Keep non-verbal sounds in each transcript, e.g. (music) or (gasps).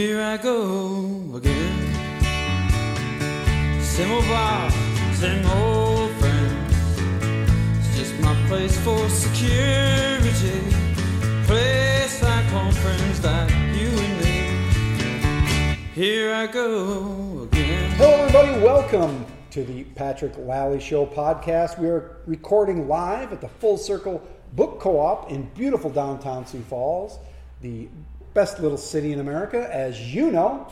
Here I go again. Same old bar, same old friends. It's just my place for security. Place like home friends like you and me. Here I go again. Hello, everybody. Welcome to the Patrick Lalley Show podcast. We are recording live at the Full Circle Book Co op in beautiful downtown Sioux Falls, the best little city in America, as you know,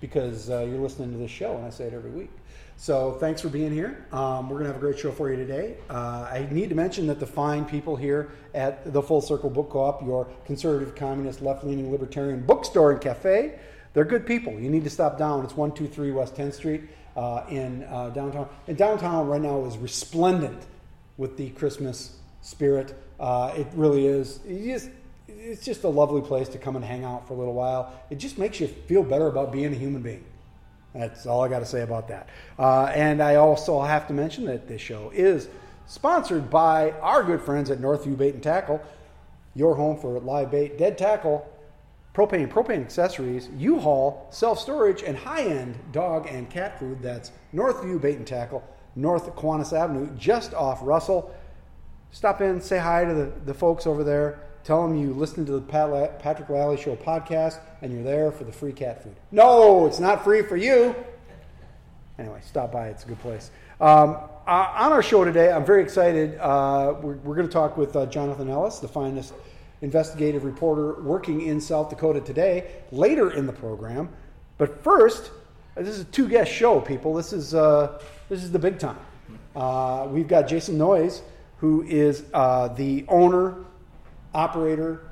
because uh, you're listening to this show and I say it every week. So thanks for being here. Um, we're going to have a great show for you today. Uh, I need to mention that the fine people here at the Full Circle Book Co-op, your conservative, communist, left-leaning, libertarian bookstore and cafe, they're good people. You need to stop down. It's 123 West 10th Street uh, in uh, downtown. And downtown right now is resplendent with the Christmas spirit. Uh, it really is. You just, it's just a lovely place to come and hang out for a little while. It just makes you feel better about being a human being. That's all I got to say about that. Uh, and I also have to mention that this show is sponsored by our good friends at Northview Bait and Tackle, your home for live bait, dead tackle, propane, propane accessories, U-Haul, self-storage, and high-end dog and cat food. That's Northview Bait and Tackle, North Kiwanis Avenue, just off Russell. Stop in, say hi to the, the folks over there. Tell them you listen to the Patrick Lalley Show podcast and you're there for the free cat food. No, it's not free for you. Anyway, stop by. It's a good place. Um, uh, on our show today, I'm very excited. Uh, we're we're going to talk with uh, Jonathan Ellis, the finest investigative reporter working in South Dakota today, later in the program. But first, this is a two guest show, people. This is, uh, this is the big time. Uh, we've got Jason Noyes, who is uh, the owner, operator,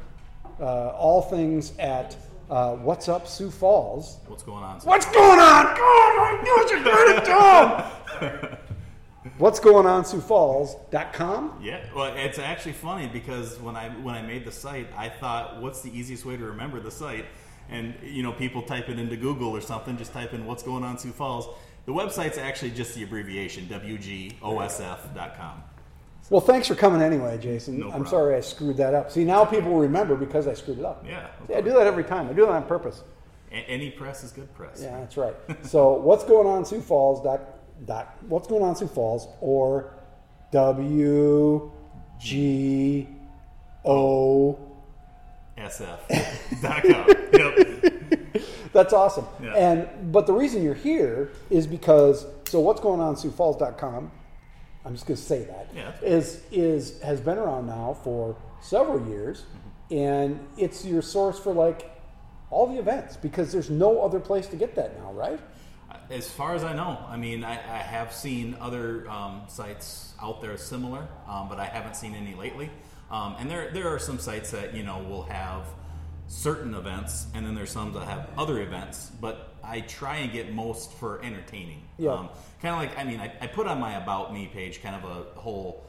uh, all things at uh, What's Up Sioux Falls. What's going on? What's going on? God, I knew it, you heard it, Tom! What's going on Sioux Falls.com? Yeah, well, it's actually funny because when I when I made the site, I thought, what's the easiest way to remember the site? And you know, people type it into Google or something, just type in "What's going on Sioux Falls." The website's actually just the abbreviation WGOSF.com. Well, thanks for coming anyway, Jason. No I'm problem. sorry I screwed that up. See, now people remember because I screwed it up. Yeah, See, I do that every time. I do that on purpose. A- any press is good press. Yeah, that's right. so, (laughs) what's going on Sioux Falls? Dot, dot, what's going on Sioux Falls or W G O. SF.com. (laughs) yep. That's awesome. Yeah. And but the reason you're here is because so what's going on Sioux Falls.com. I'm just going to say that Yeah, is is has been around now for several years, Mm-hmm. and it's your source for like all the events because there's no other place to get that now, right? As far as I know, I mean, I, I have seen other um, sites out there similar, um, but I haven't seen any lately. Um, and there, there are some sites that you know will have certain events, and then there's some that have other events. But I try and get most for entertaining. Yeah. Um, kind of like, I mean, I, I put on my about me page kind of a whole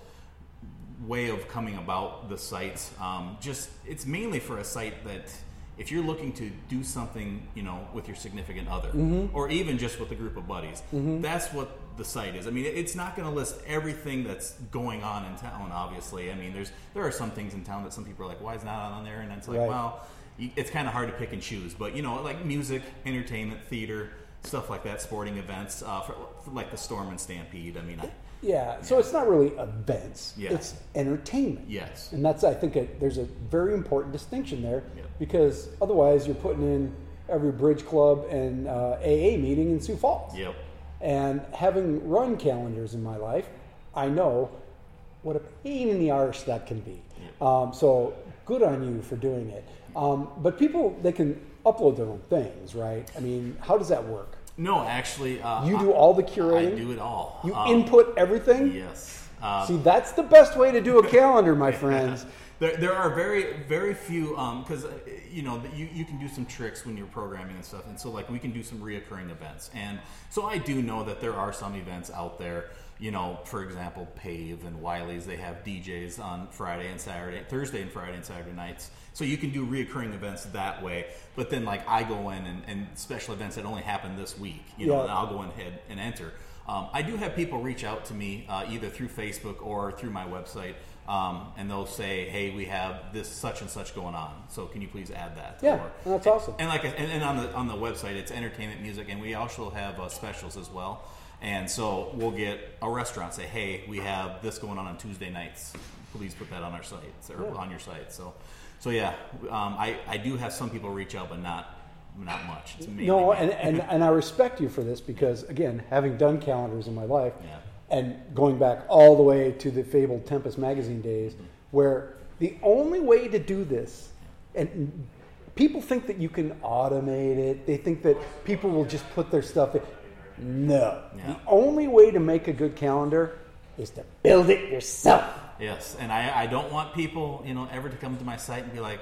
way of coming about the site. Um, just it's mainly for a site that if you're looking to do something, you know, with your significant other, or even just with a group of buddies, that's what the site is. I mean, it's not going to list everything that's going on in town. Obviously, I mean, there's there are some things in town that some people are like, why is not on there? And it's like, Right. well, it's kind of hard to pick and choose. But you know, like music, entertainment, theater. Stuff like that, sporting events, uh, for, for like the Storm and Stampede. I mean, I, Yeah. So it's not really events. Yeah. It's entertainment. yes, And that's, I think, a, there's a very important distinction there Yep. because otherwise you're putting in every bridge club and uh, AA meeting in Sioux Falls. yep. And having run calendars in my life, I know what a pain in the arse that can be. Um, so good on you for doing it. Um, but people, they can upload their own things, right? I mean, how does that work? No, actually, uh, You do all the I, I do it all. You Um, input everything. Yes. Uh, See, that's the best way to do a calendar, my friends. (laughs) There, there are very, very few, because, uh, you know, you, you can do some tricks when you're programming and stuff. And so, like, we can do some reoccurring events. And so I do know that there are some events out there, you know, for example, Pave and Wiley's, they have DJs on Friday and Saturday, Thursday and Friday and Saturday nights. So you can do reoccurring events that way. But then, like, I go in and, and special events that only happen this week, you know, Yeah. and I'll go ahead and enter. Um, I do have people reach out to me uh, either through Facebook or through my website, um, and they'll say, "Hey, we have this such and such going on, so can you please add that?" Yeah, Or- that's awesome. And like, and, and on the on the website, it's entertainment music, and we also have uh, specials as well. And so we'll get a restaurant say, "Hey, we have this going on on Tuesday nights. Please put that on our site or Yeah. on your site." So, so yeah, um, I I do have some people reach out, but not not much. No, and, and, and I respect you for this because, again, having done calendars in my life Yeah. and going back all the way to the fabled Tempest magazine days, where the only way to do this, and people think that you can automate it, they think that people will just put their stuff in. No. Yeah. The only way to make a good calendar is to build it yourself. Yes, and I, I don't want people, you know, ever to come to my site and be like,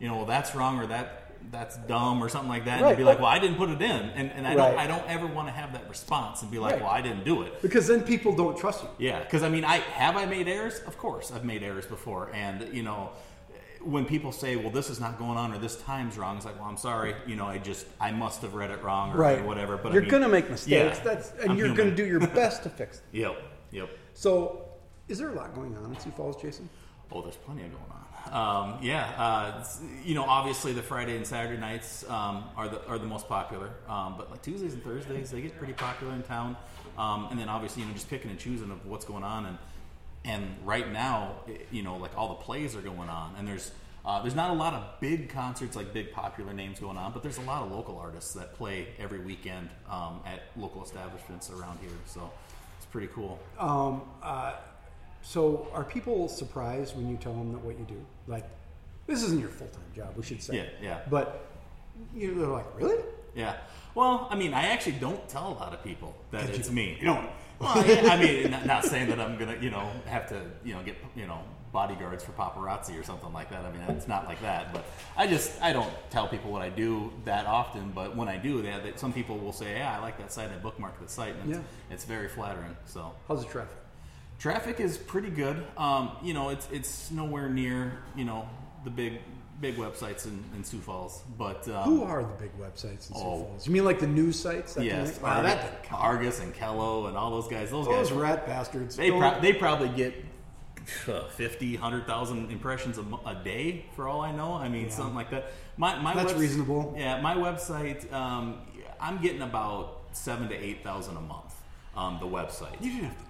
you know, well, that's wrong or that that's dumb or something like that, and be like, well, I didn't put it in, and, and I Right. don't I don't ever want to have that response and be like, Right. well, I didn't do it. Because then people don't trust you. Yeah, because I mean, I have I made errors. Of course, I've made errors before, and you know, when people say, "Well, this is not going on," or "This time's wrong," it's like, "Well, I'm sorry. You know, I just I must have read it wrong, or Right. whatever." But you're mean, going to make mistakes. yeah, That's, and I'm you're going to do your best to fix them. Yep, yep. So, is there a lot going on in Sioux Falls, Jason? Oh, there's plenty of going on. Um, yeah, uh, you know, obviously the Friday and Saturday nights um, are the are the most popular, um, but like Tuesdays and Thursdays they get pretty popular in town. Um, and then obviously you know just picking and choosing of what's going on, and and right now you know like all the plays are going on, and there's uh, there's not a lot of big concerts like big popular names going on, but there's a lot of local artists that play every weekend um, at local establishments around here, so it's pretty cool. Um, uh, so, are people surprised when you tell them that what you do? Like, this isn't your full time job, we should say. Yeah, yeah. But you, they're like, really? Yeah. Well, I mean, I actually don't tell a lot of people that Did it's you- me. you don't. Well, yeah, I mean, not, not saying that I'm gonna, you know, have to, you know, get, you know, bodyguards for paparazzi or something like that. I mean, it's not like that. But I just, I don't tell people what I do that often. But when I do, they, they, some people will say, "Yeah, I like that site. I bookmarked the site," and it's, Yeah. it's very flattering. So How's the traffic? traffic is pretty good. Um, you know, it's it's nowhere near, you know, the big big websites in, in Sioux Falls, but um, Who are the big websites in Sioux Oh. Falls? You mean like the news sites? That Yes? Wow, Argus, that. Argus and KELO and all those guys. Those, Those guys, rat bastards. they pro- they probably get uh, 50, 100,000 impressions a, a day for all I know. I mean, Yeah. something like that. My, my That's reasonable. Yeah, my website, um, I'm getting about seven to eight thousand a month. Um, the website. you didn't have to tell me that.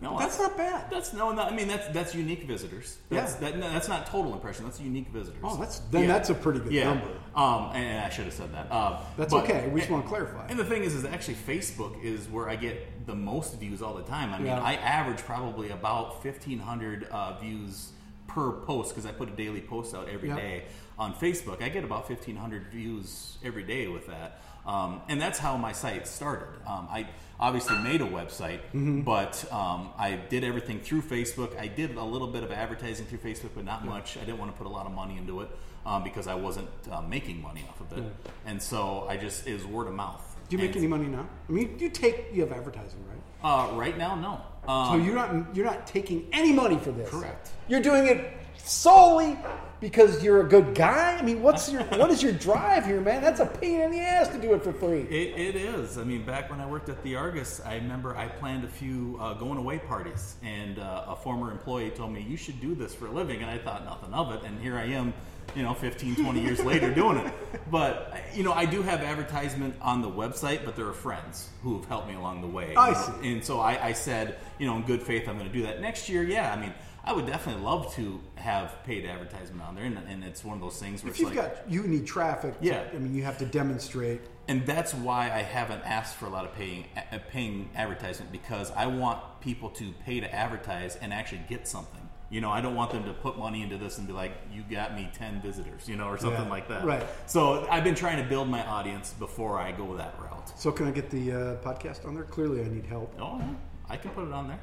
No, that's not bad. That's no, no. I mean, that's that's unique visitors. That's, Yeah. that, no, that's not total impression. That's unique visitors. Oh, that's- then that's a pretty good yeah. number. Um, and, and I should have said that. Uh, That's but- okay. We just want to clarify. and the thing is, is actually Facebook is where I get the most views all the time. I mean, Yeah. I average probably about fifteen hundred uh, views per post because I put a daily post out every day Yeah. on Facebook. I get about fifteen hundred views every day with that, um, and that's how my site started. Um, I obviously made a website, Mm-hmm. but um, I did everything through Facebook. I did a little bit of advertising through Facebook, but not much. I didn't want to put a lot of money into it um, because I wasn't uh, making money off of it, and so I just it was word of mouth. Do you make any money now? I mean, you take you have advertising, right? uh, right now, no. Um, So you're not you're not taking any money for this. Correct. You're doing it solely because you're a good guy. I mean, what's your what is your (laughs) drive here, man? That's a pain in the ass to do it for free. It, it is. I mean, back when I worked at the Argus, I remember I planned a few uh, going away parties, and uh, a former employee told me, You should do this for a living. And I thought nothing of it. And here I am, you know, 15, 20 years (laughs) later doing it. But, you know, I do have advertisement on the website, but there are friends who have helped me along the way. I see. And so I, I said, you know, in good faith, I'm going to do that. Next year, yeah, I mean, I would definitely love to have paid advertisement on there. And, and it's one of those things where If it's you've like. got you need traffic. to- Yeah. I mean, you have to demonstrate. and that's why I haven't asked for a lot of paying uh, paying advertisement because I want people to pay to advertise and actually get something. You know, I don't want them to put money into this and be like, "You got me ten visitors," you know, or something Yeah, like that. right. So I've been trying to build my audience before I go that route. So can I get the uh, podcast on there? Clearly, I need help. Oh, yeah. I can put it on there.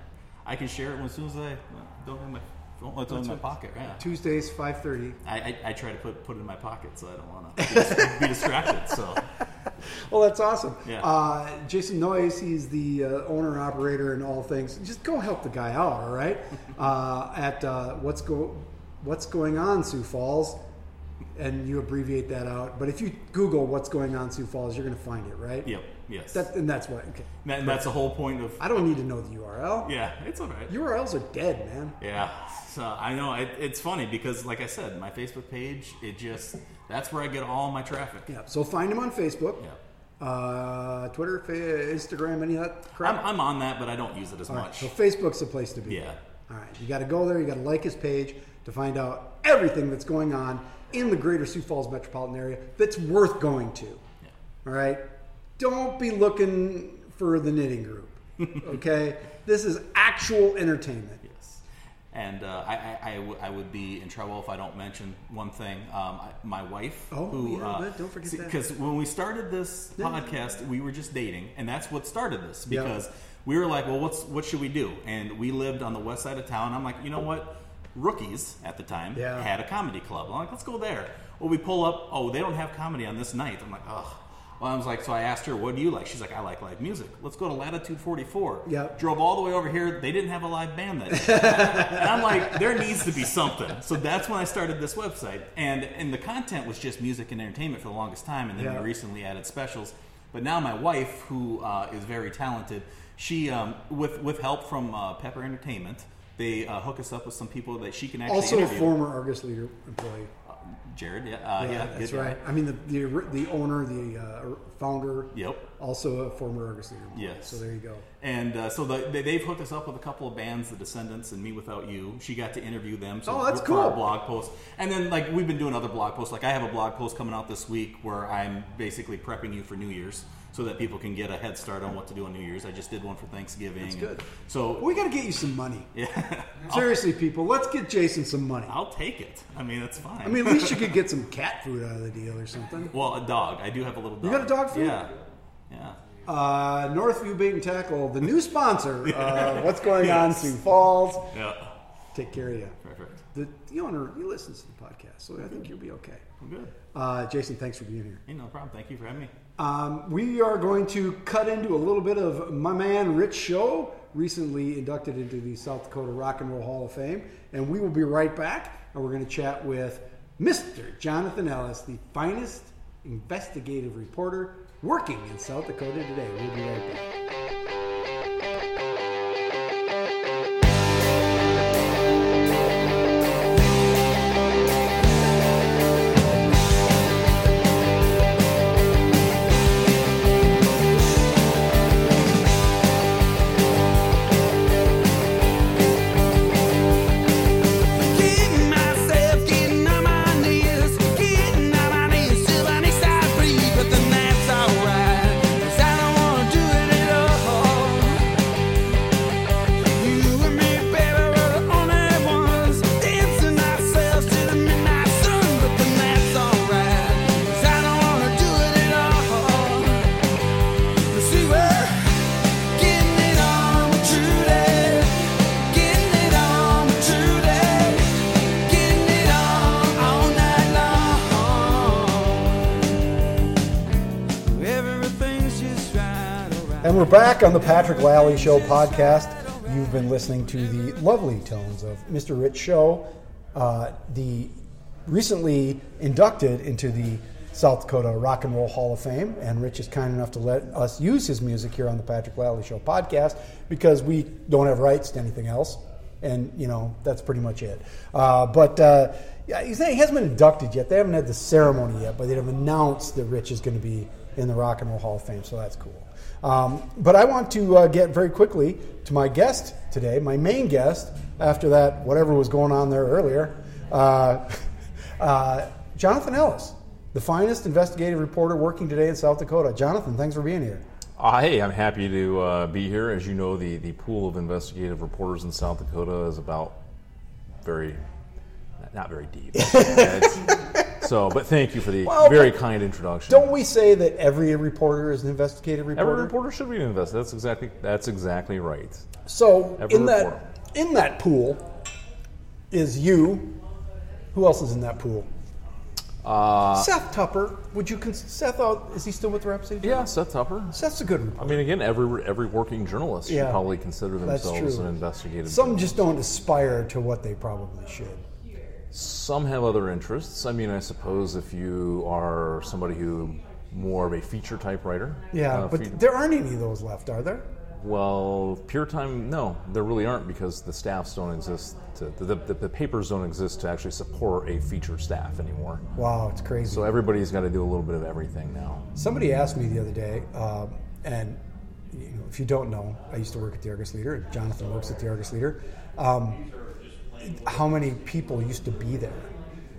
I can share it as soon as I don't have my phone. It's in my pocket. Yeah. Tuesdays, five thirty. I, I, I try to put put it in my pocket so I don't want to (laughs) be distracted. So Well, that's awesome. Yeah. Uh, Jason Noyes, he's the uh, owner operator and all things. Just go help the guy out, all right? (laughs) uh, at uh, what's go what's going on Sioux Falls, and you abbreviate that out. But if you Google what's going on Sioux Falls, you're going to find it, right? Yep. Yes. That, and that's why. Okay. And that- that's the whole point of. I don't need to know the URL. Yeah, it's all right. URLs are dead, man. Yeah, so I know it, it's funny because, like I said, my Facebook page, it just that's where I get all my traffic. Yeah. So find him on Facebook, Yeah. uh, Twitter, fa- Instagram, any of that I'm, crap. I'm on that, but I don't use it as All right, much. so Facebook's the place to be. Yeah. All right. You got to go there. You got to like his page to find out everything that's going on in the greater Sioux Falls metropolitan area that's worth going to. Yeah. All right. Don't be looking for the knitting group. (laughs) Okay. this is actual entertainment. Yes. And uh, I, I, I, w- I would be in trouble if I don't mention one thing. Um, I, my wife, Oh, who, yeah, uh, don't forget that. Because when we started this podcast, we were just dating, and that's what started this. Because we were like, well, what's what should we do? And we lived on the west side of town. I'm like, you know what? Rookies at the time Yeah. had a comedy club. I'm like, let's go there. Well, we pull up. Oh, they don't have comedy on this night. I'm like, oh. Well, I was like, so I asked her, what do you like? She's like, I like live music. Let's go to Latitude 44. Yep. Drove all the way over here. They didn't have a live band that day. (laughs) And I'm like, there needs to be something. So that's when I started this website. And and the content was just music and entertainment for the longest time. And then Yeah. we recently added specials. But now my wife, who uh, is very talented, she um, with with help from uh, Pepper Entertainment, they uh, hook us up with some people that she can actually Also, a former Argus leader employee. Jared, yeah, uh, yeah, Yeah, that's good right. I mean, the the, the owner, the uh, founder, Yep. also a former Argus leader. Yes. So there you go. And uh, so the, they, they've hooked us up with a couple of bands, The Descendants and Me Without You. She got to interview them. So Oh, that's cool. blog post. And then like we've been doing other blog posts. Like I have a blog post coming out this week where I'm basically prepping you for New Year's so that people can get a head start on what to do on New Year's. I just did one for Thanksgiving. That's good. So We got to get you some money. yeah, (laughs) Seriously, people, let's get Jason some money. I'll take it. I mean, that's fine. I mean, at least you could get some cat food out of the deal or something. well, a dog. I do have a little dog. You got a dog food? Yeah, yeah. Uh, Northview Bait and Tackle, the new sponsor. (laughs) Uh, what's going on, Yes. Sioux Falls? Yeah. Take care of you. Perfect. The, the owner, he listens to the podcast, so I think you'll be okay. I'm good. Uh, Jason, thanks for being here. Hey, no problem. Thank you for having me. Um, we are going to cut into a little bit of my man Rich Show, recently inducted into the South Dakota Rock and Roll Hall of Fame, and we will be right back. And we're going to chat with Mr. Jonathan Ellis, the finest investigative reporter working in South Dakota today. We'll be right back. Back on the Patrick Lalley Show podcast. You've been listening to the lovely tones of Mr. Rich Show, uh, the recently inducted into the South Dakota Rock and Roll Hall of Fame. And Rich is kind enough to let us use his music here on the Patrick Lalley Show podcast because we don't have rights to anything else. And, you know, that's pretty much it. Uh, but uh, he hasn't been inducted yet. They haven't had the ceremony yet, but they've announced that Rich is going to be in the Rock and Roll Hall of Fame, so that's cool. Um, but I want to uh, get very quickly to my guest today, my main guest, after that, whatever was going on there earlier, uh, (laughs) uh, Jonathan Ellis, the finest investigative reporter working today in South Dakota. Jonathan, thanks for being here. Uh, hey, I'm happy to uh, be here. As you know, the, the pool of investigative reporters in South Dakota is about very, not very deep. (laughs) So, but thank you for the Well, very kind introduction. Don't we say that every reporter is an investigative reporter? Every reporter should be an investigator. That's exactly that's exactly right. So Every in that in that pool is you. Who else is in that pool? Uh, Seth Tupper. Would you cons- Seth? Uh, is he still with the Rep City? yeah, Seth Tupper. Seth's a good I mean, again, every every working journalist Yeah. should probably consider themselves an investigative. Some journalist. just don't aspire to what they probably should. Some have other interests. I mean, I suppose if you are somebody who more of a feature type writer. Yeah, Uh, but fe- there aren't any of those left, are there? well, pure time, no, there really aren't because the staffs don't exist. To, the, the, the papers don't exist to actually support a feature staff anymore. Wow, it's crazy. So everybody's got to do a little bit of everything now. Somebody asked me the other day, um, and you know, if you don't know, I used to work at the Argus Leader. and Jonathan works at the Argus Leader. Um, how many people used to be there?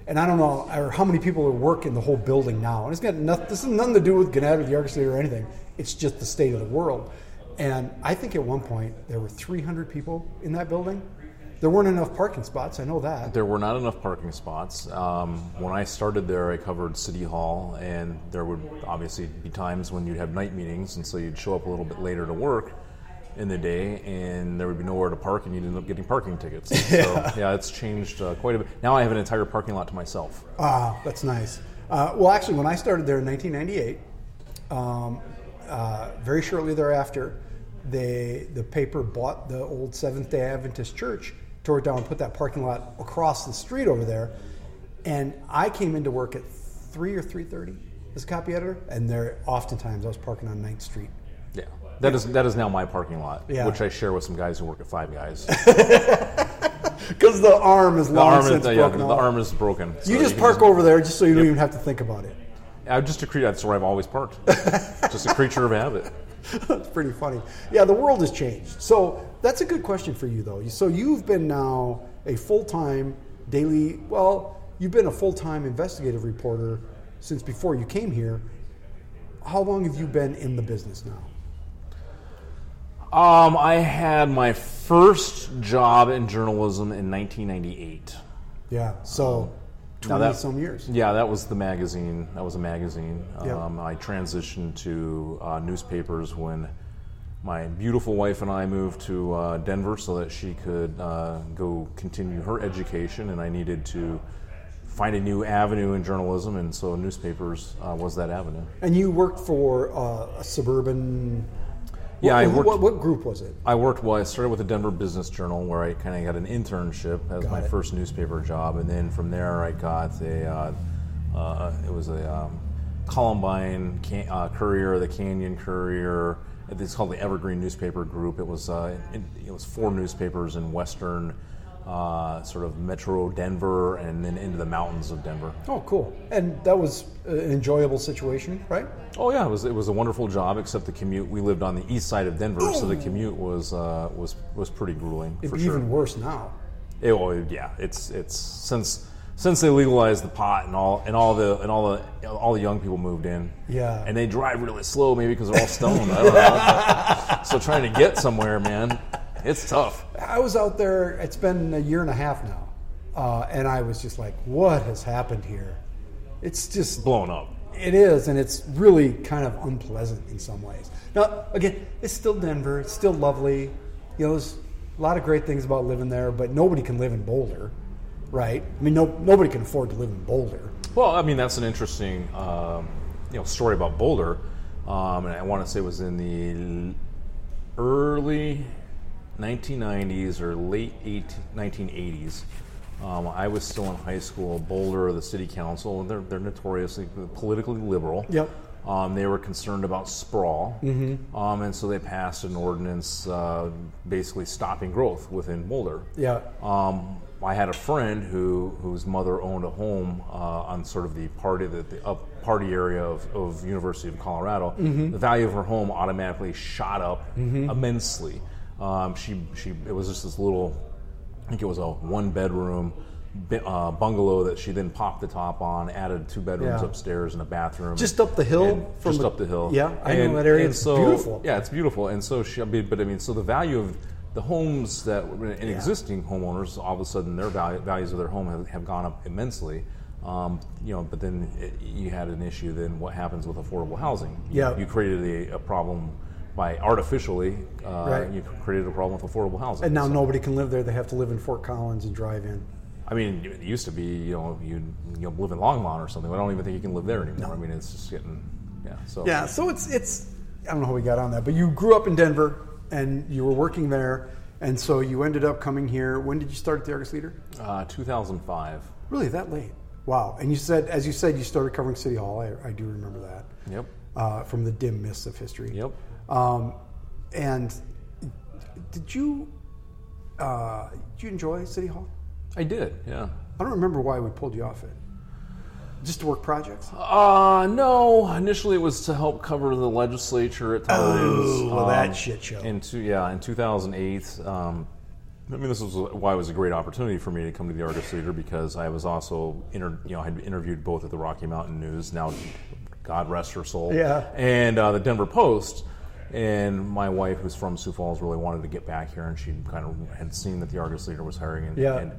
And I don't know, or how many people work in the whole building now. And it's got nothing. This has nothing to do with Gannett or the Argus Leader or anything. It's just the state of the world. And I think at one point there were 300 people in that building. There weren't enough parking spots. I know that. There were not enough parking spots. Um, when I started there, I covered City Hall, and there would obviously be times when you'd have night meetings, and so you'd show up a little bit later to work in the day, and there would be nowhere to park, and you'd end up getting parking tickets. (laughs) So, yeah, it's changed uh, quite a bit. Now I have an entire parking lot to myself. Ah, that's nice. Uh, well, actually, when I started there in 1998, um, uh, very shortly thereafter, they the paper bought the old Seventh Day Adventist church, tore it down, and put that parking lot across the street over there. And I came into work at three or three thirty as a copy editor, and there oftentimes I was parking on 9th Street. That is that is now my parking lot, Yeah. which I share with some guys who work at Five Guys. (laughs) Because the arm is long arm, since is, yeah, broken the off. arm is broken. so you just can park over there just so you don't even have to think about it. I'm just a creature. That's where I've always parked. (laughs) just a creature of habit. That's pretty funny. Yeah, the world has changed. So that's a good question for you, though. So you've been now a full time daily, well, you've been a full time investigative reporter since before you came here. How long have you been in the business now? Um, I had my first job in journalism in 1998. Yeah, so 20 that- some years. Yeah, that was the magazine. That was a magazine. Um, I transitioned to uh, newspapers when my beautiful wife and I moved to uh, Denver so that she could uh, go continue her education, and I needed to find a new avenue in journalism, and so newspapers uh, was that avenue. And you worked for uh, a suburban. Yeah, what, I worked- What, what group was it? I worked well. I started with the Denver Business Journal, where I kind of got an internship as Got my it. first newspaper job, and then from there I got a. Uh, uh, it was a um, Columbine can, uh, Courier, the Canyon Courier. It's called the Evergreen Newspaper Group. It was uh, it, it was four newspapers in western, uh, sort of Metro Denver, and then into the mountains of Denver. Oh, cool. And that was an enjoyable situation, right? Oh yeah, it was it was a wonderful job. Except the commute. We lived on the east side of Denver, so the commute was uh, was was pretty grueling. It'd for be sure. even worse now. It, well, yeah, it's it's since since they legalized the pot and all and all the and all the all the young people moved in. Yeah. and they drive really slow, maybe because they're all stoned. I don't know. (laughs) so trying to get somewhere, man, it's tough. I was out there. It's been a year and a half now, uh, and I was just like, "What has happened here?" It's just Blown up. it is, and it's really kind of unpleasant in some ways. Now, again, it's still Denver. It's still lovely. You know, there's a lot of great things about living there, but nobody can live in Boulder, right? I mean, no, nobody can afford to live in Boulder. Well, I mean that's an interesting um, you know story about Boulder, um, and I want to say it was in the early 1990s or late 18, 1980s. Um, I was still in high school. Boulder, the city council, they're, they're notoriously politically liberal. Yep. Um, they were concerned about sprawl, mm-hmm. um, and so they passed an ordinance uh, basically stopping growth within Boulder. Yeah. Um, I had a friend who whose mother owned a home uh, on sort of the party the, the up party area of, of University of Colorado. The value of her home automatically shot up immensely. Um, she she it was just this little, I think it was a one bedroom. Uh, bungalow that she then popped the top on, added two bedrooms Yeah. upstairs and a bathroom. Just up the hill from just the- up the hill. Yeah, I know that area. It's so- beautiful. Yeah, it's beautiful. And so she, but I mean, so the value of the homes that in existing homeowners, all of a sudden their value, values of their home have, have gone up immensely. Um, you know, but then it, you had an issue. Then what happens with affordable housing? You, Yeah. you created a, a problem by artificially. Uh, Right. You created a problem with affordable housing. And now So- nobody can live there. They have to live in Fort Collins and drive in. I mean, it used to be, you know, you you know, live in Longmont or something. I don't even think you can live there anymore. I mean, it's just getting, yeah. So Yeah, so it's it's I don't know how we got on that, but you grew up in Denver and you were working there, and so you ended up coming here. When did you start at the Argus Leader? uh, 2005. Really, that late? Wow. And you said, as you said, you started covering City Hall. I, I do remember that. Yep. Uh, from the dim mists of history. Yep. Um, and did you uh, did you enjoy City Hall? I did. Yeah. I don't remember why we pulled you off it. Just to work projects. Uh, no. Initially, it was to help cover the legislature at times. Oh, well, that Um, shit show. In two, yeah, in 2008. Um, I mean, this was why it was a great opportunity for me to come to the Argus Leader because I was also, inter, you know, I had interviewed both at the Rocky Mountain News, now God rest her soul, Yeah. and uh, the Denver Post. And my wife, who's from Sioux Falls, really wanted to get back here, and she kind of had seen that the Argus Leader was hiring, and, Yeah. and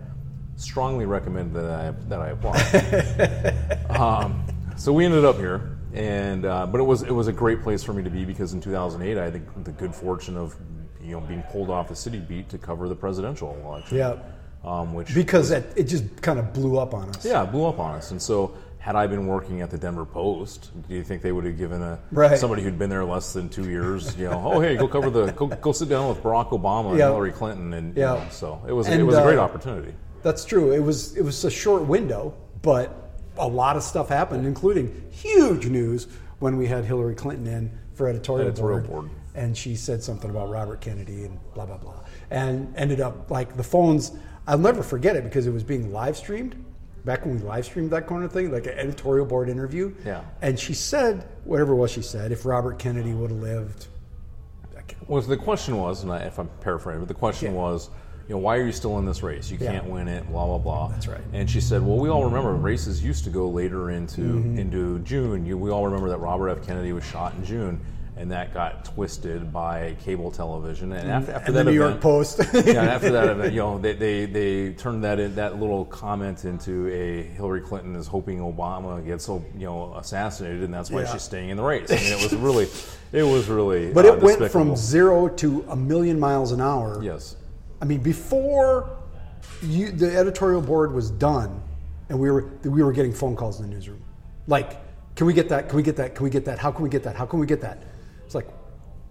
strongly recommended that I that I apply. (laughs) um, so we ended up here, and uh, but it was it was a great place for me to be because in 2008 I had the, the good fortune of you know being pulled off the city beat to cover the presidential election. Yeah. Um, which Because it, it just kind of blew up on us. yeah blew up on us, and so. Had I been working at the Denver Post, do you think they would have given a Right. somebody who'd been there less than two years, you know, oh hey, go cover the go, go sit down with Barack Obama and. Hillary Clinton, and you Yeah. know, so it was it was a great uh, opportunity. That's true. It was it was a short window, but a lot of stuff happened, including huge news when we had Hillary Clinton in for editorial, Editorial board, board. and she said something about Robert Kennedy and blah blah blah, and ended up like the phones. I'll never forget it because it was being live streamed. Back when we live streamed that kind of thing, like an editorial board interview. Yeah. And she said whatever it was she said. If Robert Kennedy would have lived, Well, the question was, and I, if I'm paraphrasing, but the question Yeah. was, you know, why are you still in this race? You Yeah. can't win it. Blah blah blah. That's right. And she said, well, we all remember races used to go later into Mm-hmm. into June. You, we all remember that Robert F. Kennedy was shot in June, and that got twisted by cable television. And after, after and that the New event, York Post. (laughs) yeah, after that (laughs) event, you know, they, they, they turned that in, that little comment into a Hillary Clinton is hoping Obama gets you know assassinated, and that's why Yeah. she's staying in the race. I mean, it was really, it was really. But uh, it went despicable. from zero to a million miles an hour. Yes. I mean, before you, the editorial board was done, and we were we were getting phone calls in the newsroom, like, "Can we get that? Can we get that? Can we get that? How can we get that? How can we get that?"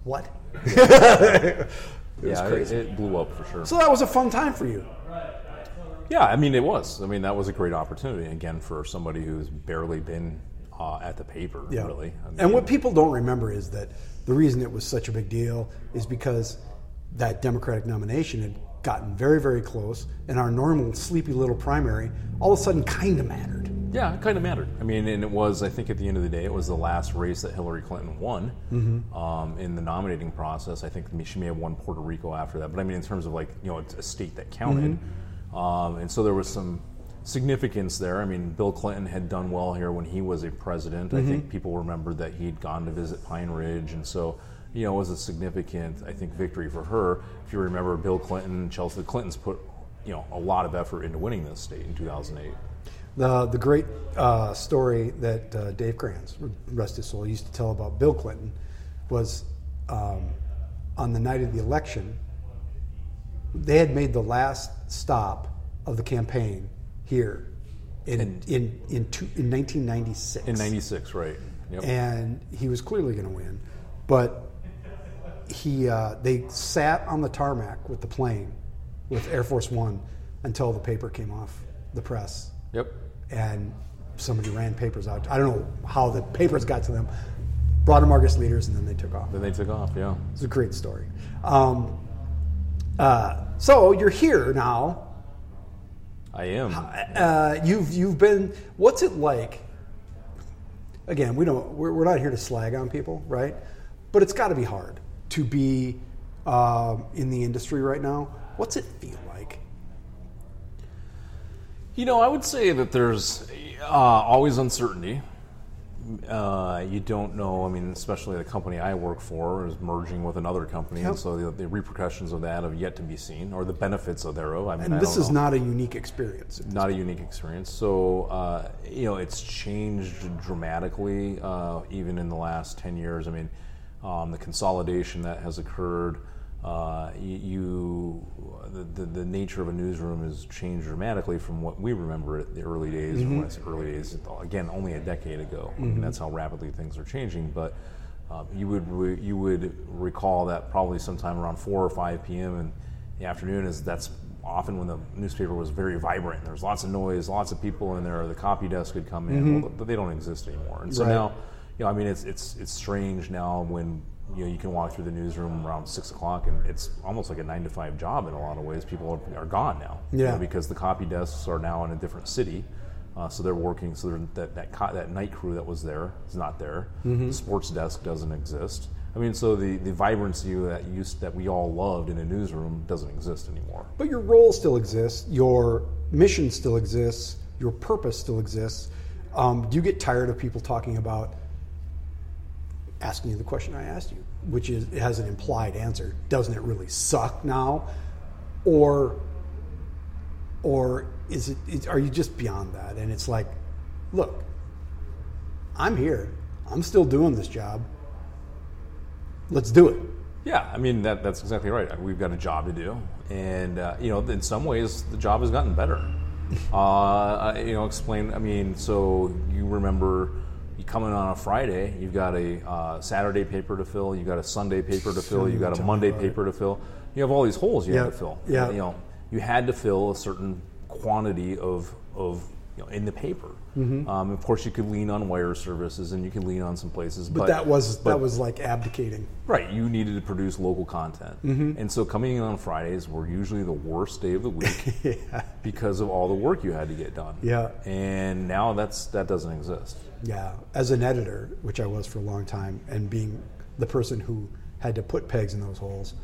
It's like, what? (laughs) it was yeah, crazy. It, it blew up for sure. so that was a fun time for you. Yeah, I mean, it was. I mean, that was a great opportunity again for somebody who's barely been uh, at the paper, Yeah. really. I mean, and what people don't remember is that the reason it was such a big deal is because that Democratic nomination had gotten very, very close, and our normal sleepy little primary all of a sudden kind of mattered. Yeah, it kind of mattered. I mean, and it was, I think at the end of the day, it was the last race that Hillary Clinton won Mm-hmm. um, in the nominating process. I think she may have won Puerto Rico after that. But I mean, in terms of like, you know, it's a state that counted. Mm-hmm. Um, and so there was some significance there. I mean, Bill Clinton had done well here when he was a president. I Mm-hmm. think people remembered that he'd gone to visit Pine Ridge. And so, you know, it was a significant, I think, victory for her. If you remember, Bill Clinton, Chelsea, Clintons put, you know, a lot of effort into winning this state in 2008. The, the great uh, story that uh, Dave Kranz, rest his soul, used to tell about Bill Clinton was um, on the night of the election, they had made the last stop of the campaign here in, in, in, two, in 1996. In 96, right. Yep. and he was clearly going to win. But he, uh, they sat on the tarmac with the plane, with Air Force One, until the paper came off the press, Yep. and somebody ran papers out. I don't know how the papers got to them. Brought them Argus leaders, and then they took off. Then they took off, yeah. It's a great story. Um, uh, so you're here now. I am. Uh, you've you've been. What's it like? Again, we don't. We're, we're not here to slag on people, right? But it's got to be hard to be um, in the industry right now. What's it feel like? You know, I would say that there's uh, always uncertainty. Uh, you don't know. I mean, especially the company I work for is merging with another company, Yep. and so the, the repercussions of that have yet to be seen, or the benefits of thereof. I mean, And this is know. not a unique experience. not a unique experience. So uh, you know, it's changed dramatically, uh, even in the last ten years. I mean, um, the consolidation that has occurred. Uh, you, you the, the, the nature of a newsroom has changed dramatically from what we remember at the early days. When I say early days, again, only a decade ago. And that's how rapidly things are changing. But um, you would re- you would recall that probably sometime around four or five p.m. in The afternoon is that's often when the newspaper was very vibrant. There's lots of noise, lots of people in there. The copy desk would come in, well, but they don't exist anymore. And so Mm-hmm. Right. now, you know, I mean, it's it's it's strange now when you know you can walk through the newsroom around six o'clock and it's almost like a nine to five job in a lot of ways. People are, are gone now, you Yeah. know, because the copy desks are now in a different city. Uh, so they're working. So they're, that that co- that night crew that was there is not there. Mm-hmm. The sports desk doesn't exist. I mean, so the, the vibrancy that used that we all loved in a newsroom doesn't exist anymore. But your role still exists. Your mission still exists. Your purpose still exists. Um, do you get tired of people talking about asking you the question I asked you, which is it has an implied answer? Doesn't it really suck now, or or is it? Is, are you just beyond that? And it's like, look, I'm here. I'm still doing this job. Let's do it. Yeah, I mean that that's exactly right. We've got a job to do, and uh, you know, in some ways, the job has gotten better. (laughs) uh, you know, explain. I mean, so you remember you come in on a Friday, you've got a uh, Saturday paper to fill, you've got a Sunday paper to fill, you've got a Monday paper to fill. You have all these holes you Yeah, have to fill. yeah. You know, you had to fill a certain quantity of of you know in the paper. Mm-hmm. Um, of course, you could lean on wire services, and you could lean on some places, But, that was but- that was like abdicating. Right, you needed to produce local content. Mm-hmm. And so coming in on Fridays were usually the worst day of the week (laughs) because of all the work you had to get done. Yeah. And now that's that doesn't exist. Yeah, as an editor, which I was for a long time, and being the person who had to put pegs in those holes,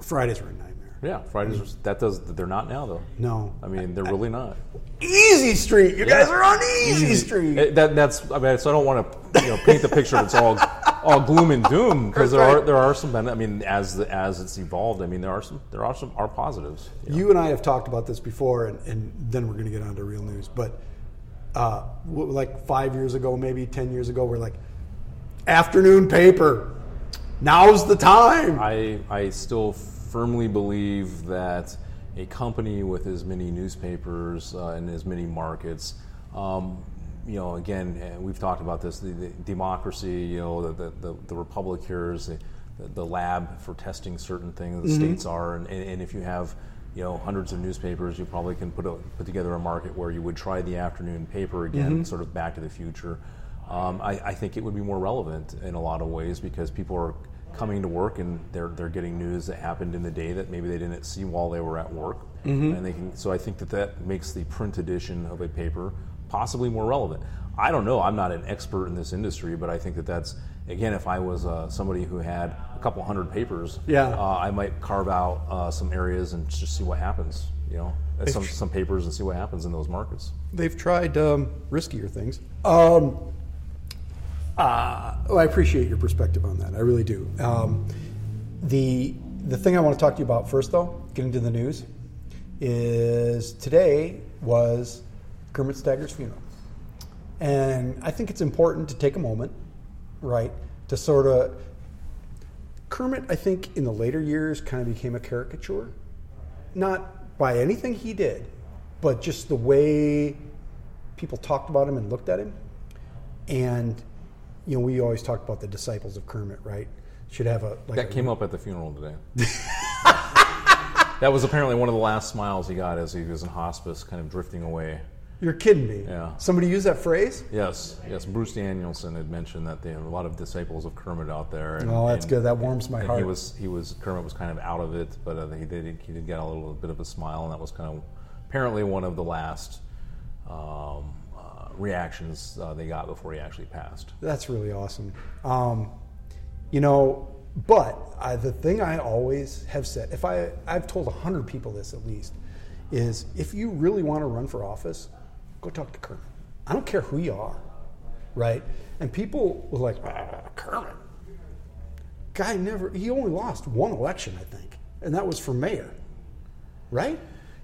Fridays were a nightmare. Yeah, Fridays are, that does they're not now though. No, I mean, they're really not. Easy Street. You guys are on Easy, Street. Eh, That, that's I mean, so I don't want to you know paint the picture that's all all gloom and doom because there are there are some ben- I mean as the, as it's evolved I mean there are some there are some are positives. you know. You and I have talked about this before, and, and then we're going to get on to real news. But uh, w- like five years ago, maybe ten years ago, we're like, afternoon paper. Now's the time. I, I still firmly believe that a company with as many newspapers uh, and as many markets, um, you know, again, uh, we've talked about this, the, the democracy, you know, the, the, the, republic here is the, the, lab for testing certain things, the states are, and, and if you have, you know, hundreds of newspapers, you probably can put, a, put together a market where you would try the afternoon paper again, sort of back to the future. Um, I, I think it would be more relevant in a lot of ways because people are coming to work and they're they're getting news that happened in the day that maybe they didn't see while they were at work, and they can. So I think that that makes the print edition of a paper possibly more relevant. I don't know. I'm not an expert in this industry, but I think that that's again, if I was uh, somebody who had a couple hundred papers, Yeah. uh, I might carve out uh, some areas and just see what happens. You know, some some papers and see what happens in those markets. They've tried um, riskier things. Um, uh, well, I appreciate your perspective on that. I really do. Um, the the thing I want to talk to you about first, though, getting to the news, is today was Kermit Staggers' funeral, and I think it's important to take a moment, right, to sort of. Kermit, I think, in the later years, kind of became a caricature, not by anything he did, but just the way people talked about him and looked at him. And you know, we always talked about the disciples of Kermit, right? Should have a like That a, came up at the funeral today. (laughs) that was apparently one of the last smiles he got as he was in hospice, kind of drifting away. You're kidding me. Yeah. Somebody used that phrase? Yes, yes. Bruce Danielson had mentioned that there are a lot of disciples of Kermit out there. And, Oh, that's and- good. That warms my heart. He was, he was. Kermit was kind of out of it, but uh, he did, he did get a little bit of a smile, and that was kind of apparently one of the last um, reactions uh, they got before he actually passed. That's really awesome. Um, you know, but I, the thing I always have said, if I I've told hundred people this at least, is if you really want to run for office, go talk to Kermit. I don't care who you are, right? And people were like, "Ah, Kermit. Guy never. He only lost one election, I think, and that was for mayor, right?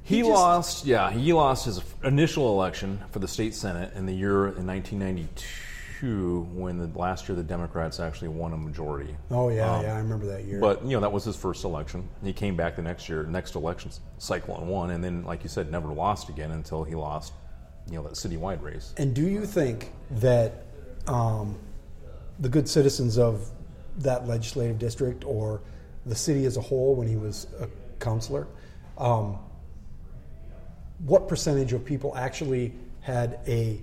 He, just- lost, yeah, he lost his initial election for the state senate in the year in 1992 when the last year the Democrats actually won a majority. Oh yeah, yeah, I remember that year. But you know that was his first election. He came back the next year, next election cycle and won, and then, like you said, never lost again until he lost, you know, that citywide race. And do you think that um, the good citizens of that legislative district or the city as a whole, when he was a counselor. Um, what percentage of people actually had a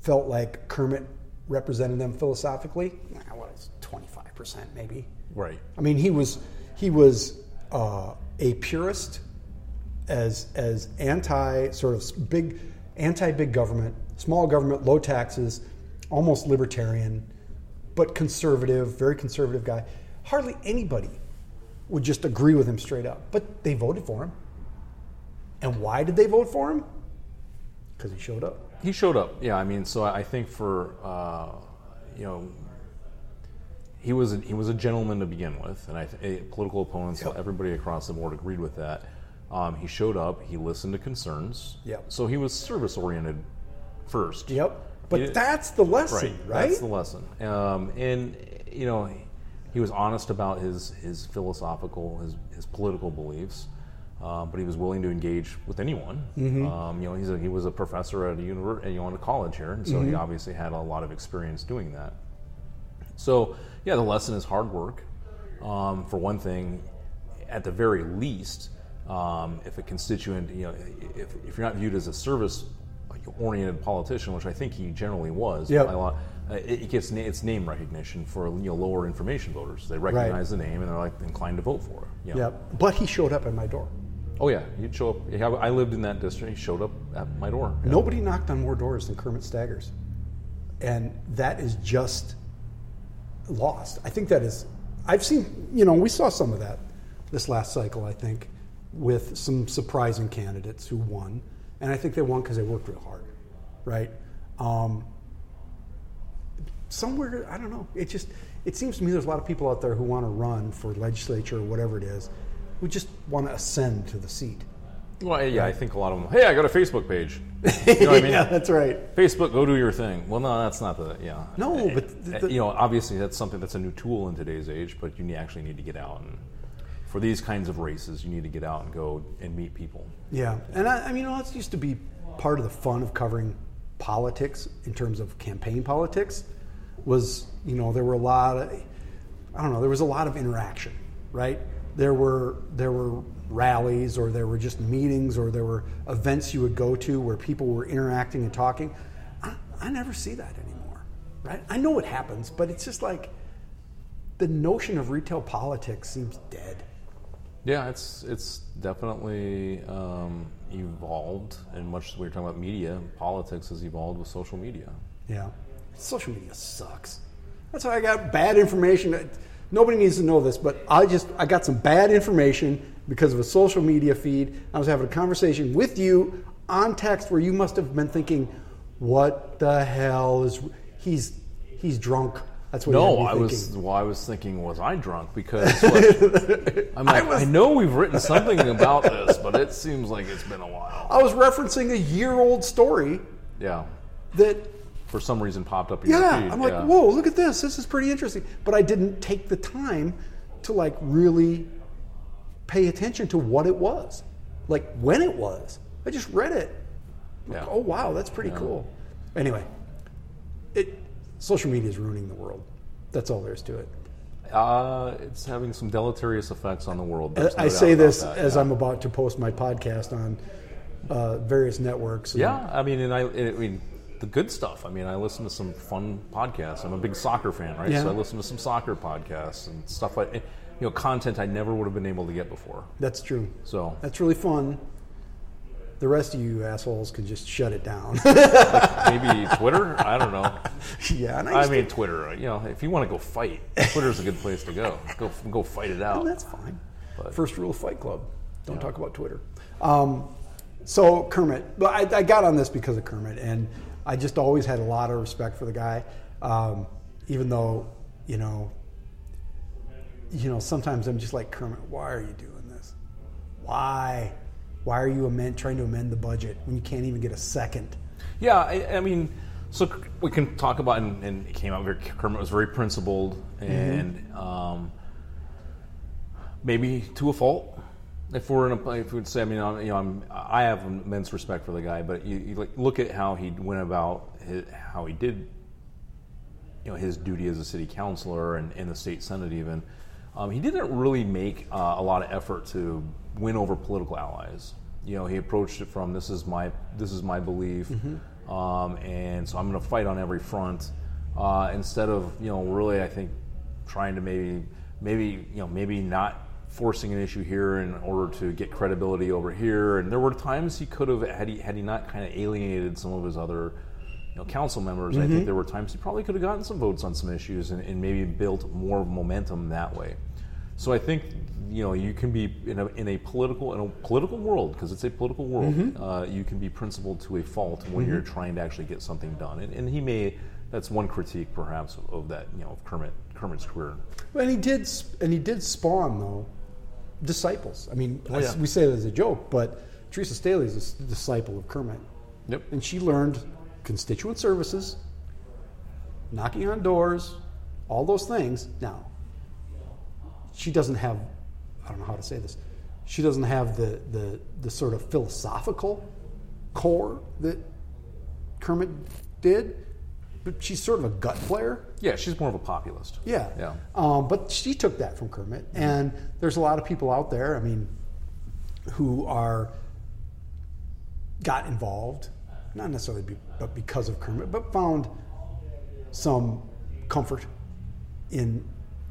felt like Kermit represented them philosophically? Nah, what is twenty five percent maybe? Right. I mean, he was he was uh, a purist, as as anti sort of big anti big government, small government, low taxes, almost libertarian, but conservative, very conservative guy. Hardly anybody would just agree with him straight up, but they voted for him. And why did they vote for him? Because he showed up. He showed up. Yeah, I mean, so I think for uh, you know, he was a, he was a gentleman to begin with, and I th- eh, political opponents, Yep. everybody across the board agreed with that. Um, he showed up. He listened to concerns. Yep. So he was service oriented first. Yep. But that's the lesson, right? That's the lesson. Um, and you know, he was honest about his his philosophical, his his political beliefs. Um, but he was willing to engage with anyone. Mm-hmm. Um, you know, he's a, he was a professor at a university, you know, at a college here, and so Mm-hmm. he obviously had a lot of experience doing that. So, yeah, the lesson is hard work. Um, for one thing, at the very least, um, if a constituent, you know, if, if you're not viewed as a service oriented politician, which I think he generally was, Yep. lot, uh, it, it gets na- it's name recognition for you know lower information voters. They recognize the name and they're like inclined to vote for it. You know? Yep. But he showed up at my door. Oh yeah, he'd show up. I lived in that district. He showed up at my door. Yeah. Nobody knocked on more doors than Kermit Staggers. And that is just lost. I think that is, I've seen, you know, we saw some of that this last cycle, I think, with some surprising candidates who won. And I think they won because they worked real hard, right? Um, somewhere, I don't know, it just, it seems to me there's a lot of people out there who want to run for legislature or whatever it is, who just want to ascend to the seat. Well, yeah, I think a lot of them. Hey, I got a Facebook page. (laughs) You know what I mean? yeah, that's right. Facebook, go do your thing. Well, no, that's not the yeah. No, Uh, but uh, the- you know, obviously that's something that's a new tool in today's age. But you actually need to get out and for these kinds of races, you need to get out and go and meet people. Yeah, and I, I mean, you know, that used to be part of the fun of covering politics in terms of campaign politics. Was you know there were a lot of, I don't know, there was a lot of interaction, right? There were there were rallies or there were just meetings or there were events you would go to where people were interacting and talking. I, I never see that anymore, right? I know it happens, but it's just like the notion of retail politics seems dead. Yeah, it's it's definitely um, evolved, and much as we were talking about media, politics has evolved with social media. Yeah. Social media sucks. That's why I got bad information. Nobody needs to know this, but I just I got some bad information because of a social media feed. I was having a conversation with you on text where you must have been thinking, "What the hell is he's he's drunk." That's what No, I was well. I was thinking, was I drunk? Because what, (laughs) I'm like, I, know we've written something about this, but it seems like it's been a while. I was referencing a year-old story Yeah, that for some reason popped up in your Yeah, feed. I'm like, yeah. whoa, look at this. This is pretty interesting. But I didn't take the time to like really pay attention to what it was, like when it was. I just read it. Like, Yeah. Oh wow, that's pretty Yeah. cool. Anyway, it social media is ruining the world. That's all there is to it. Uh, it's having some deleterious effects on the world. No I say this that, as yeah. I'm about to post my podcast on uh, various networks. Yeah, I mean, and I, I mean, the good stuff. I mean, I listen to some fun podcasts. I'm a big soccer fan, right? Yeah. So I listen to some soccer podcasts and stuff like, you know, content I never would have been able to get before. that's true. So That's really fun. The rest of you assholes can just shut it down. (laughs) maybe Twitter. I don't know. (laughs) yeah, I, I used to- mean, Twitter. You know, if you want to go fight, Twitter's a good place to go. Go go fight it out. And that's fine. But- First rule of Fight Club: don't talk about Twitter. Um, so Kermit, but I, I got on this because of Kermit, and I just always had a lot of respect for the guy, um, even though you know, you know, sometimes I'm just like Kermit. Why are you doing this? Why? Why are you amend, trying to amend the budget when you can't even get a second? Yeah, I, I mean, so we can talk about, and, and it came out very, Kermit was very principled, and um, maybe to a fault. If we're in a, if we would say, I mean, I'm, you know, I'm, I have immense respect for the guy, but you, you look at how he went about his, how he did, you know, his duty as a city councilor and in the state senate even. Um, he didn't really make uh, a lot of effort to win over political allies. You know, he approached it from this is my this is my belief, um, and so I'm going to fight on every front. Uh, instead of you know really, I think trying to maybe maybe you know maybe not forcing an issue here in order to get credibility over here. And there were times he could have had he had he not kind of alienated some of his other you know, council members. I think mm-hmm. there were times he probably could have gotten some votes on some issues and, and maybe built more momentum that way. So I think you know you can be in a, in a political in a political world because it's a political world. Mm-hmm. Uh, you can be principled to a fault when mm-hmm. you're trying to actually get something done. And, and he may that's one critique perhaps of, that you know of Kermit Kermit's career. And he did, sp- and he did spawn though disciples. I mean, Oh, yeah. we say it as a joke, but Theresa Stehly is a disciple of Kermit, Yep. and she learned constituent services, knocking on doors, all those things. Now, she doesn't have, I don't know how to say this, she doesn't have the the, the sort of philosophical core that Kermit did, but she's sort of a gut player. Yeah, she's more of a populist. Yeah. Yeah. Um, but she took that from Kermit. And there's a lot of people out there, I mean, who are got involved, not necessarily be, but because of Kermit, but found some comfort in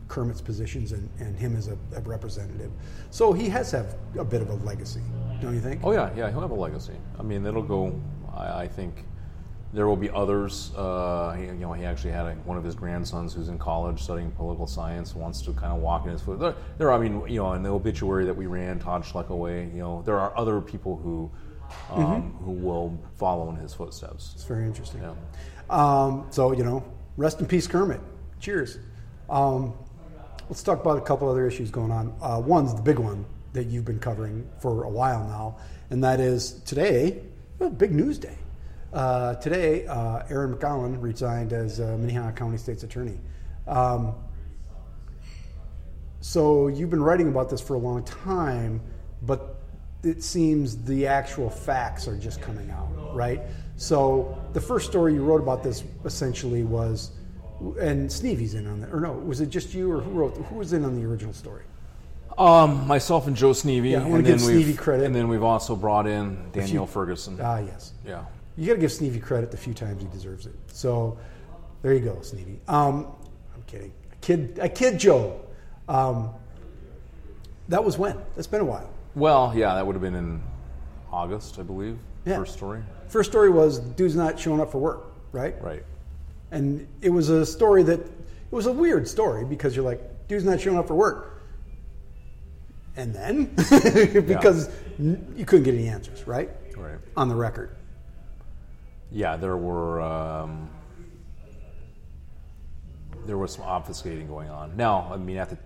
Kermit's positions and, and him as a, a representative. So he has have a bit of a legacy, don't you think? Oh yeah, yeah, he'll have a legacy. I mean, it'll go. I, I think there will be others. Uh, he, you know, he actually had a, one of his grandsons who's in college studying political science, wants to kind of walk in his foot. There, there I mean, you know, in the obituary that we ran, Todd Schleckaway. You know, there are other people who um, who will follow in his footsteps. It's very interesting. Yeah. Um, so, you know, rest in peace, Kermit. Cheers. Um, let's talk about a couple other issues going on. Uh, one's the big one that you've been covering for a while now, and that is today, a big news day. Uh, today, uh, Aaron McGowan resigned as uh, Minnehaha County State's Attorney. Um, so you've been writing about this for a long time, but it seems the actual facts are just coming out, right? So the first story you wrote about this essentially was, and Sneve's in on it, or no, was it just you, or who wrote? Who was in on the original story? Um, myself and Joe Sneve. Yeah, I wanna and give then we've- Sneve credit. And then we've also brought in Danielle Ferguson. Ah, yes. yeah. You got to give Sneve credit the few times he deserves it. So there you go, Sneve. Um, I'm kidding. I kid, I kid Joe. Um, that was when? That's been a while. Well, yeah, that would have been in August, I believe. Yeah. First story. First story was dude's not showing up for work, right? Right. And it was a story that it was a weird story because you're like, dude's not showing up for work. And then (laughs) because n- you couldn't get any answers, right? Right. On the record. Yeah, there were um, there was some obfuscating going on. Now, I mean, at the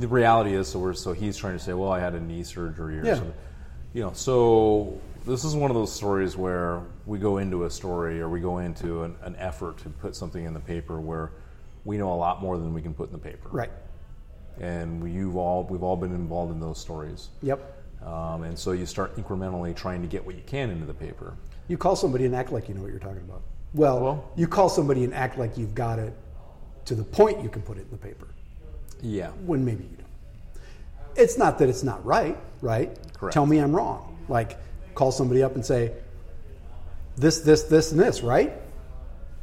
the reality is, so we're so he's trying to say, well, I had a knee surgery or Yeah. something. You know, so this is one of those stories where we go into a story or we go into an, an effort to put something in the paper where we know a lot more than we can put in the paper. Right. And we, you've all we've all been involved in those stories. Yep. Um, and so you start incrementally trying to get what you can into the paper. You call somebody and act like you know what you're talking about. Well, Well- you call somebody and act like you've got it to the point you can put it in the paper Yeah. when maybe you don't. It's not that it's not right, right? Correct. Tell me I'm wrong. Like, call somebody up and say, this, this, this, and this, right?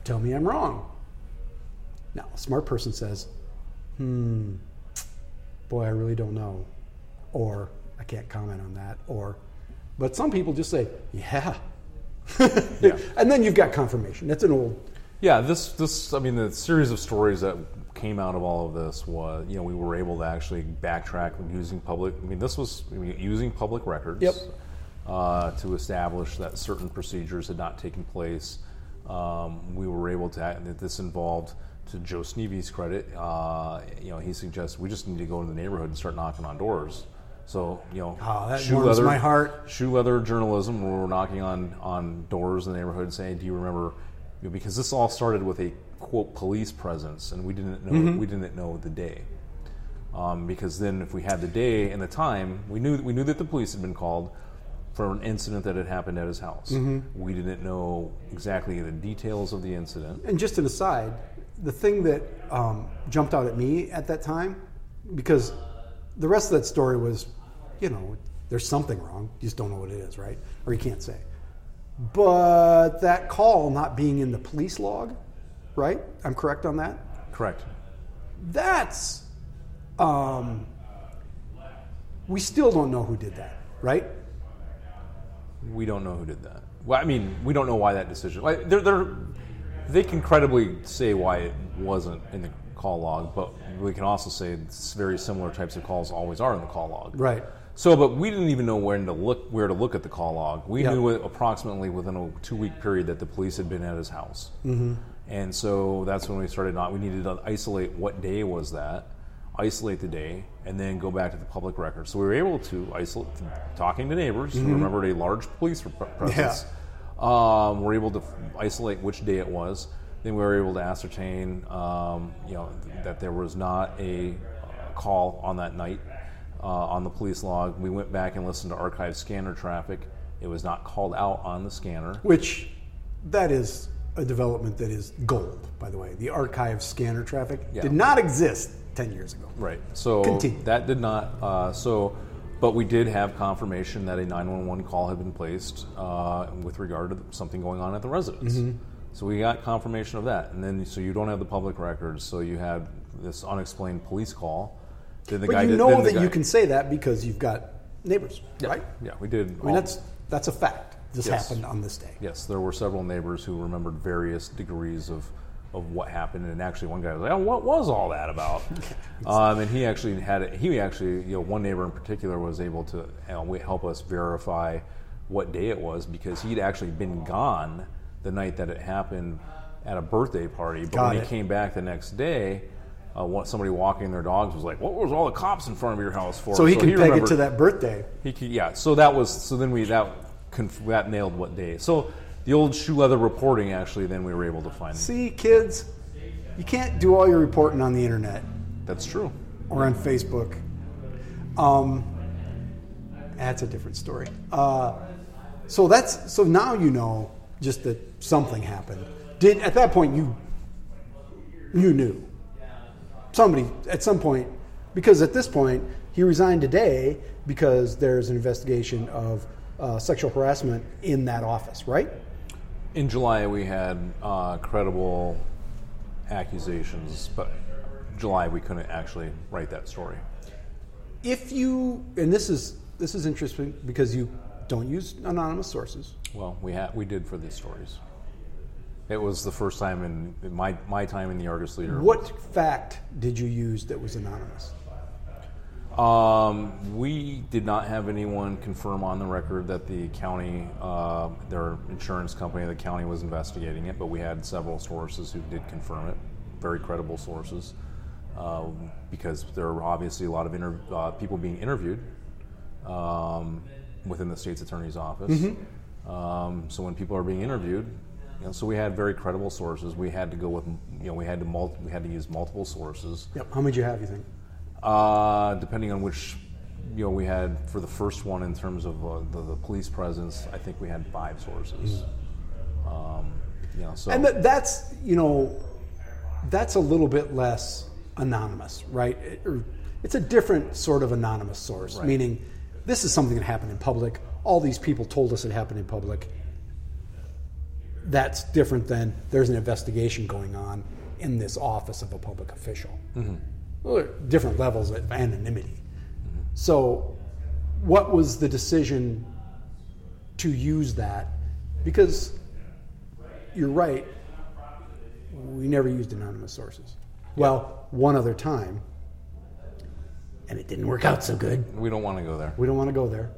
Tell me I'm wrong. Now, a smart person says, hmm, boy, I really don't know. Or, I can't comment on that. Or, but some people just say, yeah. (laughs) Yeah. and then you've got confirmation. That's an old, Yeah, this this I mean the series of stories that came out of all of this was you know we were able to actually backtrack using public. I mean this was I mean, using public records. Yep. Uh, to establish that certain procedures had not taken place, um, we were able to. That this involved, to Joe Sneve's credit, uh, you know, he suggests we just need to go into the neighborhood and start knocking on doors. So you know, Oh, that shoe leather, my heart. shoe leather journalism where we're knocking on, on doors in the neighborhood saying, "Do you remember?" you know, because this all started with a quote police presence, and we didn't know Mm-hmm. we didn't know the day. Um, because then, if we had the day and the time, we knew we knew that the police had been called for an incident that had happened at his house. Mm-hmm. We didn't know exactly the details of the incident. and just an aside, the thing that um, jumped out at me at that time, because the rest of that story was, you know, there's something wrong. You just don't know what it is, right? Or you can't say. But that call not being in the police log, right? I'm correct on that? Correct. That's, um, we still don't know who did that, right? We don't know who did that. Well, I mean, we don't know why that decision. Like, they're, they're, they can credibly say why it wasn't in the call log, but we can also say very similar types of calls always are in the call log. Right. So, but we didn't even know when to look, where to look at the call log. We Yeah. knew approximately within a two-week period that the police had been at his house, mm-hmm. and so that's when we started. Not we needed to isolate what day was that, isolate the day, and then go back to the public record. So we were able to isolate, talking to neighbors who remembered a large police pre- presence. Um, we're able to f- isolate which day it was. Then we were able to ascertain, um, you know, that there was not a uh, call on that night uh, on the police log. We went back and listened to archived scanner traffic. It was not called out on the scanner. Which, that is a development that is gold, by the way. The archive scanner traffic Yeah. did not exist 10 years ago. Right. So Continue. that did not. Uh, so, but we did have confirmation that a 911 call had been placed uh, with regard to something going on at the residence. Mm-hmm. So we got confirmation of that, and then so you don't have the public records. So you had this unexplained police call. Then the But guy you did- know that guy- you can say that because you've got neighbors, right? Yeah, we did. I mean, that's, that's a fact. This Yes. happened on this day. Yes, there were several neighbors who remembered various degrees of, of what happened, and actually one guy was like, "Oh, what was all that about?" (laughs) um, and he actually had it. He actually, you know, one neighbor in particular was able to help us verify what day it was because he'd actually been gone the night that it happened at a birthday party. But Got when it. he came back the next day. Uh, what, somebody walking their dogs was like, "What was all the cops in front of your house for?" So he can peg it to that birthday. he could, yeah. So that was so then we that conf, that nailed what day. So the old shoe leather reporting actually then we were able to find. See, kids, you can't do all your reporting on the internet That's true. or on Facebook. Um, that's a different story. Uh, so that's so now you know just that something happened. Did at that point you you knew somebody at some point because at this point he resigned today because there's an investigation of uh, sexual harassment in that office, right? In July we had uh, credible accusations, but July we couldn't actually write that story. If you and this is this is interesting because you don't use anonymous sources. Well, we had we did for these stories. It was the first time in, in my my time in the Argus Leader. What fact did you use that was anonymous? Um, we did not have anyone confirm on the record that the county, uh, their insurance company, the county was investigating it, but we had several sources who did confirm it, very credible sources, um, because there are obviously a lot of inter- uh, people being interviewed um, within the state's attorney's office. Um, so when people are being interviewed, you know, so we had very credible sources. We had to go with, you know, we had to mul- we had to use multiple sources. Yep. How many did you have? You think? Uh, depending on which, you know, we had for the first one in terms of uh, the, the police presence, I think we had five sources. Um, you know, so And that, that's you know, that's a little bit less anonymous, right? It- or it's a different sort of anonymous source, Right. meaning this is something that happened in public. All these people told us it happened in public. That's different than there's an investigation going on in this office of a public official. Well, there are different levels of anonymity. So, what was the decision to use that? Because you're right, we never used anonymous sources. Well, one other time, and it didn't work out so good. we don't want to go there. We don't want to go there.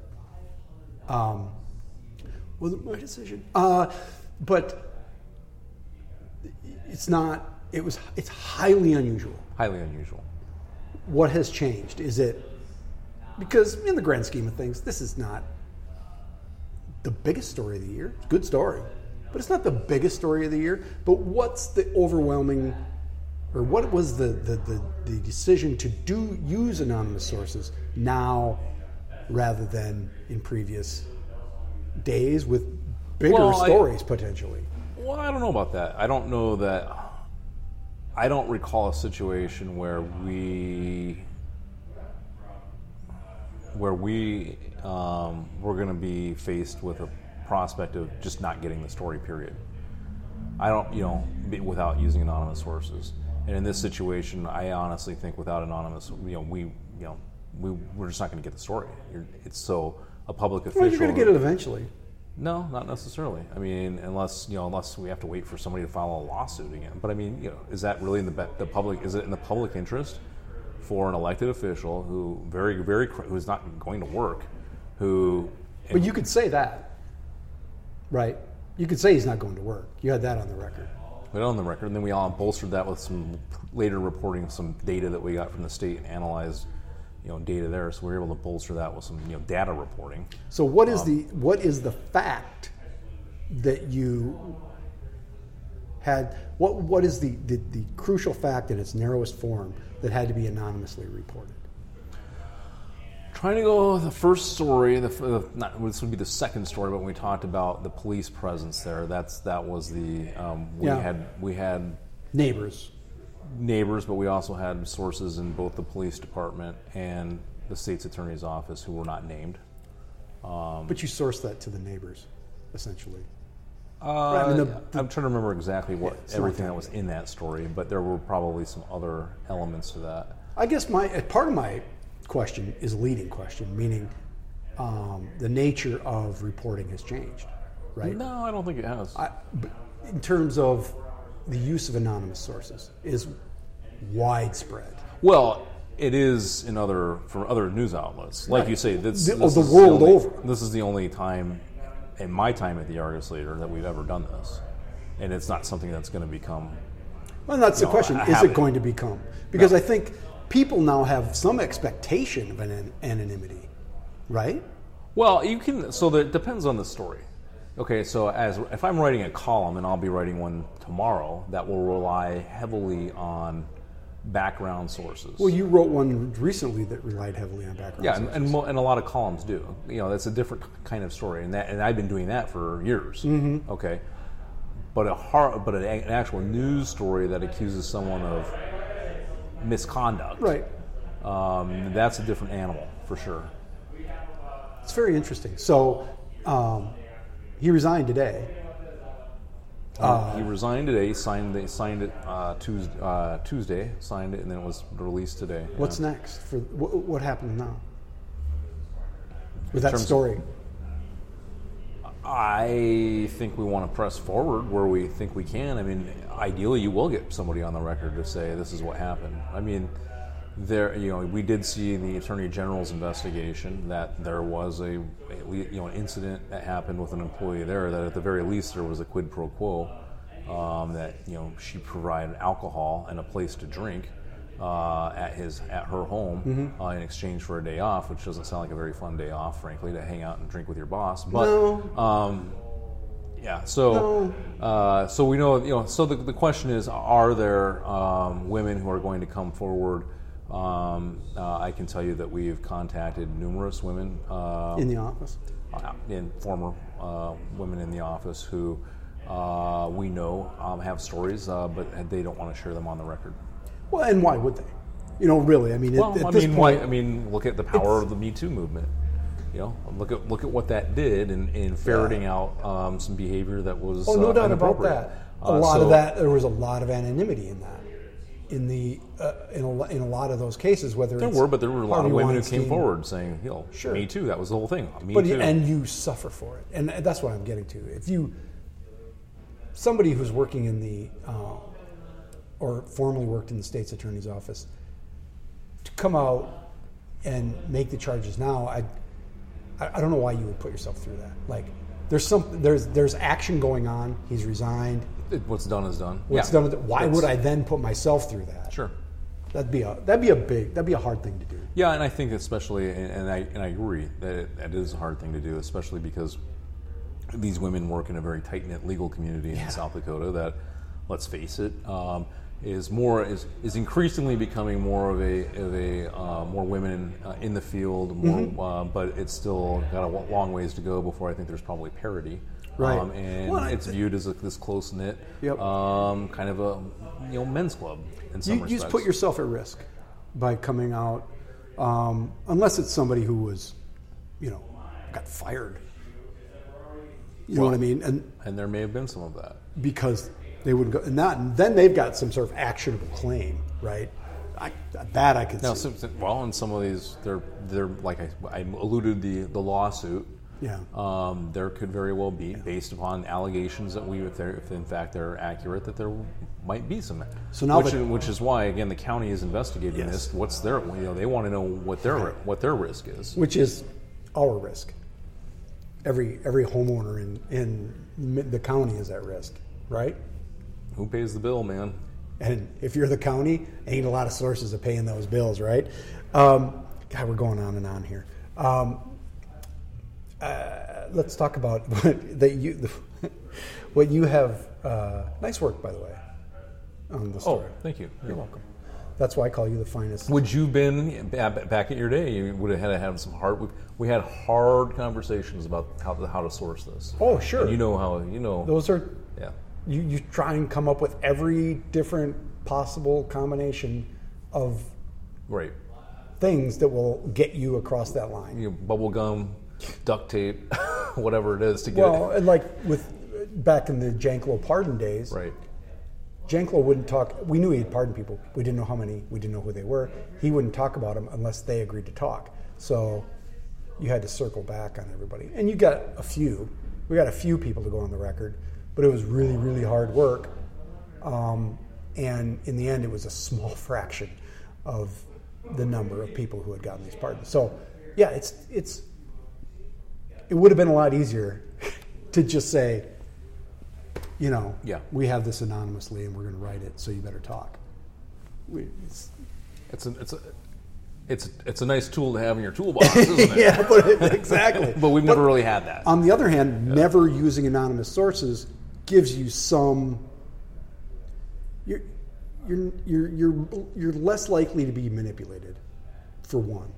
Um, wasn't my decision. Uh, but it's not. It was. It's highly unusual. Highly unusual. What has changed? Is it because, in the grand scheme of things, this is not the biggest story of the year. It's a good story, but it's not the biggest story of the year. But what's the overwhelming, or what was the the, the, the decision to do use anonymous sources now rather than in previous days with bigger Well, I- stories potentially? Well, I don't know about that. I don't know that. I don't recall a situation where we where we um, were going to be faced with a prospect of just not getting the story. Period. I don't, you know, without using anonymous sources. And in this situation, I honestly think without anonymous, you know, we, you know, we we're just not going to get the story. You're, it's so a public official. Well, you're going to get it eventually. No, not necessarily. I mean, unless you know, unless we have to wait for somebody to file a lawsuit again. But I mean, you know, is that really in the the public? Is it in the public interest for an elected official who very very cr- who's not going to work, who But you could say that, right? You could say he's not going to work. You had that on the record. put it on the record, and then we all bolstered that with some later reporting of some data that we got from the state and analyzed, you know, data there. So we are able to bolster that with some you know data reporting. So what is Um, the what is the fact that you had? What what is the, the the crucial fact in its narrowest form that had to be anonymously reported? Trying to go the first story, the, the not this would be the second story, but when we talked about the police presence there, that's that was the um, we Yeah. had we had Neighbors. Neighbors, but we also had sources in both the police department and the state's attorney's office who were not named. But you sourced that to the neighbors, essentially. Uh, I mean, the- I'm trying to remember exactly what not everything that was in that story, but there were probably some other elements to that. I guess my part of my question is a leading question, meaning um, the nature of reporting has changed, right? No, I don't think it has. I, in terms of the use of anonymous sources is widespread. Well, it is in other for other news outlets, like you say. This, The- oh, this oh, the is world only- over. This is the only time in my time at the Argus Leader that we've ever done this, and it's not something that's going to become. Well, that's the No, question. Is it going to become? Because I think people now have some expectation of an anonymity, right? Well, you can. So that depends on the story. Okay, so as if I'm writing a column, and I'll be writing one tomorrow, that will rely heavily on background sources. Well, you wrote one recently that relied heavily on background. Yeah, and, sources. and, mo- and a lot of columns do. You know, that's a different kind of story, and that and I've been doing that for years. Mm-hmm. Okay, but a hard, but an, an actual news story that accuses someone of misconduct, right. Um, that's a different animal for sure. It's very interesting. So um, he resigned today. he resigned today. He signed. They signed it uh, Tuesday, uh, Tuesday. Signed it, and then it was released today. What's Yeah. next? For what, what happens now with that story? I think we want to press forward where we think we can. I mean, ideally, you will get somebody on the record to say this is what happened. I mean, there, you know, we did see in the attorney general's investigation that there was a, you know, an incident that happened with an employee there. That at the very least there was a quid pro quo. Um, that you know she provided alcohol and a place to drink uh, at his at her home uh, in exchange for a day off, which doesn't sound like a very fun day off, frankly, to hang out and drink with your boss. But No. um, yeah, so uh, so we know you know. So the, the question is, are there um, women who are going to come forward? Um, uh, I can tell you that we've contacted numerous women uh, in the office. uh, in former uh, women in the office who uh, we know um, have stories, uh, but they don't want to share them on the record. Well, and why would they? You know, really. I mean, Well, at, at I this mean, point, why, I mean, look at the power of the Me Too movement. You know, look at look at what that did in, in ferreting out um, some behavior that was. oh, no doubt about that. A lot so- of that, there was a lot of anonymity in that. In the uh, in, a, in a lot of those cases, whether There were, but there were a lot of women who came forward saying, you know, Sure. Me Too. That was the whole thing. Me but Too. and you suffer for it, and that's what I'm getting to. If you somebody who's working in the uh, or formerly worked in the state's attorney's office to come out and make the charges now, I I I don't know why you would put yourself through that. Like there's some there's there's action going on. He's resigned. What's done is done. What's Yeah. done with it? Why That's- would I then put myself through that? Sure. That'd be a that'd be a big that'd be a hard thing to do. Yeah, and I think especially, and, I and I agree that it, that is a hard thing to do, especially because these women work in a very tight knit legal community in South Dakota. That, let's face it, um, is more is, is increasingly becoming more of a of a uh, more women uh, in the field, more, Mm-hmm. uh, but it's still got a long ways to go before I think there's probably parity. Right. Um, and Well, it's viewed as a, this close knit, Yep. um, kind of a you know men's club in some you, you just put yourself at risk by coming out, um, unless it's somebody who was, you know, got fired. You know what I mean? And and there may have been some of that. because they wouldn't go, and that, and then they've got some sort of actionable claim, right? I, that I could Now, see. some- well, in some of these, they're they're like I, I alluded the the lawsuit. Yeah. Um, there could very well be, based upon allegations that we, if, if in fact they're accurate, that there might be some. So now which, that- which is why again the county is investigating Yes. this. What's their you know they want to know what their what their risk is. which is our risk. Every every homeowner in in the county is at risk, right? Who pays the bill, man? And if you're the county, ain't a lot of sources of paying those bills, right? Um, God, we're going on and on here. Um, uh, let's talk about (laughs) what, that you (laughs) what you have. Uh, nice work, by the way, on the Oh, story. thank you. You're welcome. That's why I call you the finest. Would you been back at your day? You would have had to have some hard. We, we had hard conversations about how to, how to source this. Oh, sure. And you know how you know. Those are yeah. you, you try and come up with every different possible combination of Right. things that will get you across that line. You know, bubble gum, duct tape, (laughs) whatever it is to get Well, and like with back in the Janklow pardon days, right. Janklow wouldn't talk. We knew he'd pardon people. We didn't know how many. We didn't know who they were. He wouldn't talk about them unless they agreed to talk. So you had to circle back on everybody, and you got a few. We got a few people to go on the record, but it was really, really hard work. Um, and in the end, it was a small (laughs) fraction of the number of people who had gotten these pardons. So, yeah, it's it's. It would have been a lot easier (laughs) to just say, you know, Yeah. we have this anonymously and we're going to write it, so you better talk. We, it's, It's a it's a it's it's a nice tool to have in your toolbox, isn't it? (laughs) yeah, but it- exactly. (laughs) But we've never really had that. On the other hand, never using anonymous sources gives you some. You're, you're, you're, you're, you're less likely to be manipulated, for one.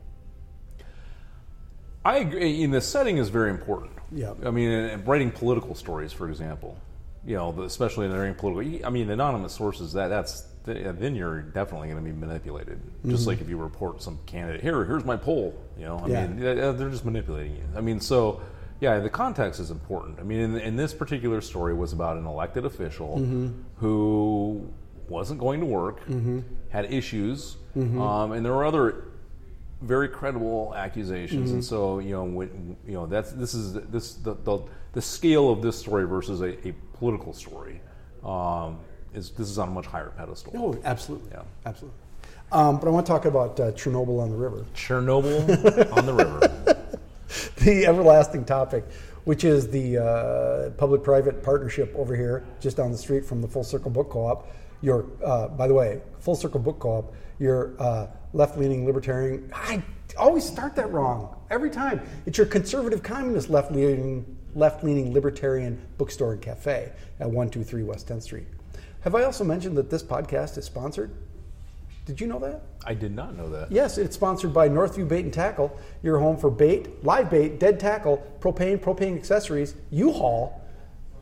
I agree. In the setting is very important. Yeah. I mean, in- in writing political stories, for example, you know, the- especially in writing political. I mean, anonymous sources. That that's then you're definitely going to be manipulated. Just like if you report some candidate here, here's my poll. You know, I Mm-hmm. Yeah. mean, they're just manipulating you. I mean, so yeah, the context is important. I mean, in, in this particular story was about an elected official Mm-hmm. who wasn't going to work, had issues, um, and there were other very credible accusations, and so you know, when, you know that's this is this the the, the scale of this story versus a, a political story um, is this is on a much higher pedestal. Oh, absolutely. Yeah. Absolutely. Um, but I want to talk about uh, Chernobyl on the river. Chernobyl (laughs) on the river. the everlasting topic, which is the uh, public-private partnership over here, just down the street from the Full Circle Book Co-op. Your, uh, by the way, Full Circle Book Co-op. Your uh, left-leaning libertarian. I always start that wrong every time. It's your conservative communist left-leaning left-leaning libertarian bookstore and cafe at one two three West 10th Street. Have I also mentioned that this podcast is sponsored? Did you know that? I did not know that. Yes, it's sponsored by Northview Bait and Tackle, your home for bait, live bait, dead tackle, propane, propane accessories, U-Haul,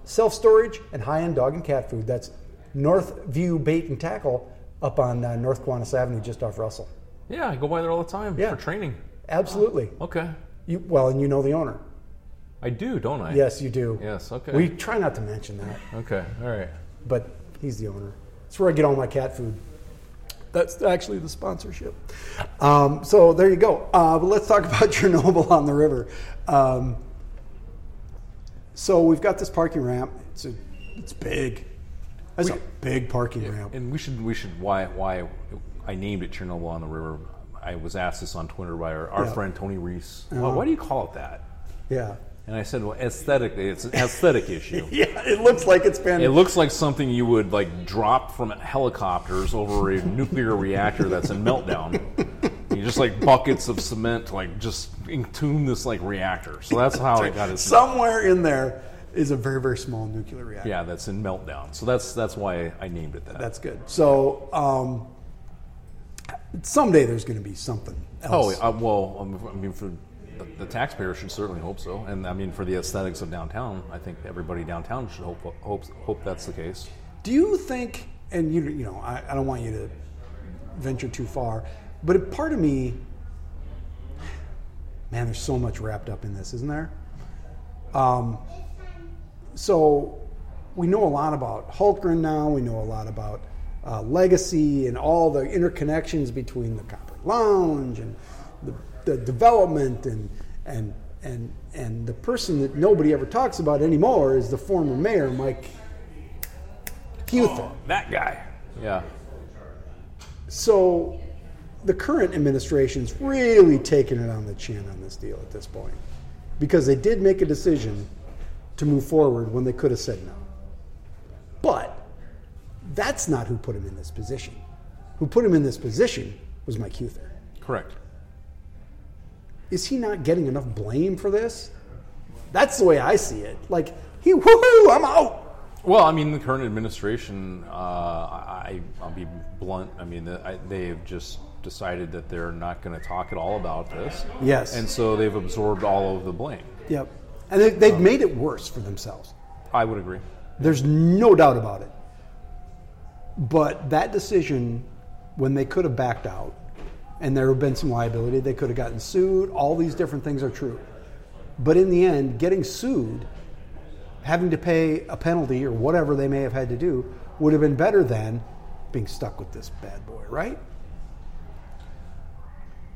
self-storage, and high-end dog and cat food. That's Northview Bait and Tackle up on uh, North Kiwanis Avenue, just off Russell. Yeah, I go by there all the time Yeah. for training. Absolutely. Okay, You, well, and you know the owner. I do, don't I? Yes, you do. Yes. Okay. We try not to mention that, Okay. All right. but he's the owner. That's where I get all my cat food. That's actually the sponsorship. Um, so there you go. Uh, but let's talk (laughs) about Chernobyl on the river. Um, so we've got this parking ramp. It's a, it's big. That's a big parking ramp. And we should we should why why I named it Chernobyl on the river. I was asked this on Twitter by our, our Yeah. friend Tony Reese. Why, Uh-huh. why do you call it that? Yeah. And I said, well, aesthetically, it's an aesthetic (laughs) issue. Yeah, it looks like it's been. It looks like something you would like drop from helicopters over a (laughs) nuclear reactor that's in meltdown. You just like buckets of cement, to, like just entomb this like reactor. So that's how it got its. somewhere in there is a very very small nuclear reactor. Yeah, that's in meltdown. So that's that's why I named it that. That's good. So um, someday there's going to be something oh, else. uh, well, um, I mean, for the, the taxpayer should certainly hope so, and I mean, for the aesthetics of downtown, I think everybody downtown should hope hope hope that's the case. Do you think? And you you know I, I don't want you to venture too far, but a part of me, man, there's so much wrapped up in this, isn't there? Um, so we know a lot about Hultgren now. We know a lot about uh, legacy and all the interconnections between the Copper Lounge and the, the development and and and and the person that nobody ever talks about anymore is the former mayor Mike Huether. That guy. Yeah. So the current administration's really taking it on the chin on this deal at this point because they did make a decision to move forward when they could have said no. But that's not who put him in this position. Who put him in this position was Mike Huether. Correct. Is he not getting enough blame for this? That's the way I see it. Like, he, woohoo, I'm out. Well, I mean, the current administration, uh, I, I'll be blunt. I mean, I, they've just decided that they're not going to talk at all about this. Yes. And so they've absorbed all of the blame. Yep. And they, they've made it worse for themselves. I would agree. There's no doubt about it. But that decision, when they could have backed out, and there have been some liability, they could have gotten sued, all these different things are true. But in the end, getting sued, having to pay a penalty or whatever they may have had to do, would have been better than being stuck with this bad boy, right?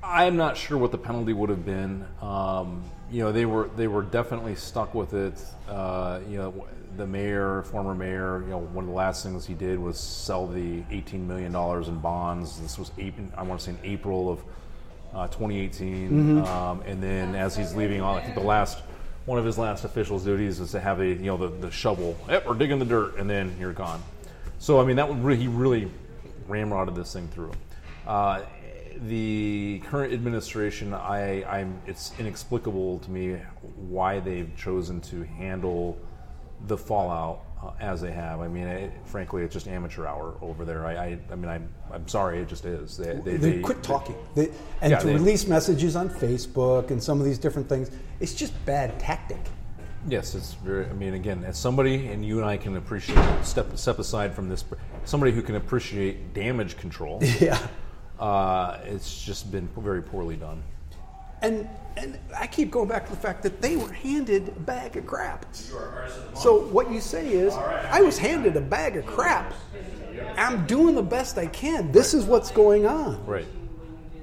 I'm not sure what the penalty would have been. Um, you know, they were they were definitely stuck with it. Uh, you know, the mayor, former mayor, you know, one of the last things he did was sell the 18 million dollars in bonds. This was I want to say in April of uh, 2018, um, and then as he's leaving on, I think the last one of his last official duties is to have a you know the, the shovel. Yep, we're digging the dirt, and then you're gone. So I mean, that would really, he really ramrodded this thing through. Uh, the current administration, I, I'm, it's inexplicable to me why they've chosen to handle the fallout uh, as they have. I mean, it, frankly, it's just amateur hour over there. I, I, I mean, I'm, I'm sorry, it just is. They, they, They, they- quit talking. They, and Yeah, to release messages on Facebook and some of these different things, it's just bad tactic. Yes, it's very. I mean, again, as somebody, and you and I can appreciate step step aside from this. Somebody who can appreciate damage control. (laughs) Yeah. Uh, it's just been very poorly done. And and I keep going back to the fact that they were handed a bag of crap. So what you say is, I was handed a bag of crap. I'm doing the best I can. This is what's going on. Right.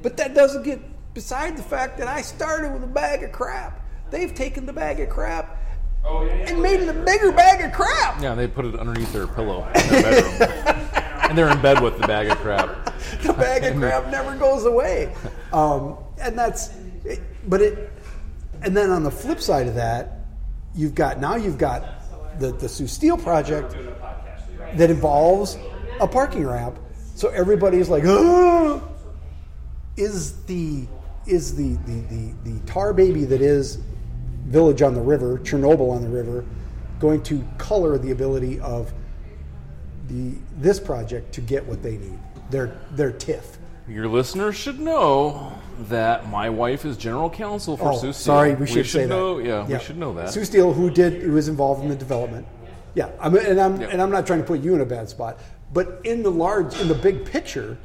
But that doesn't get beside the fact that I started with a bag of crap. They've taken the bag of crap oh yeah, and made it a bigger bag of crap. Yeah, they put it underneath their pillow in their (laughs) bedroom, and they're in bed with the bag of crap. (laughs) the bag of crap never goes away. Um, and that's, it, but it, and then on the flip side of that, you've got, now you've got the, the Sioux Steel project that involves a parking ramp. So everybody's like, oh, (gasps) is the, is the, the, the, the tar baby that is Village on the River, Chernobyl on the River, going to color the ability of the this project to get what they need, their their TIF. Your listeners should know that my wife is general counsel for Oh, Sioux Steel. sorry, we should, say know. that. Yeah, we should know that. Sioux Steel, who did, who was involved in the development. Yeah, I mean, and I'm Yeah. and I'm not trying to put you in a bad spot, but in the large, in the big picture,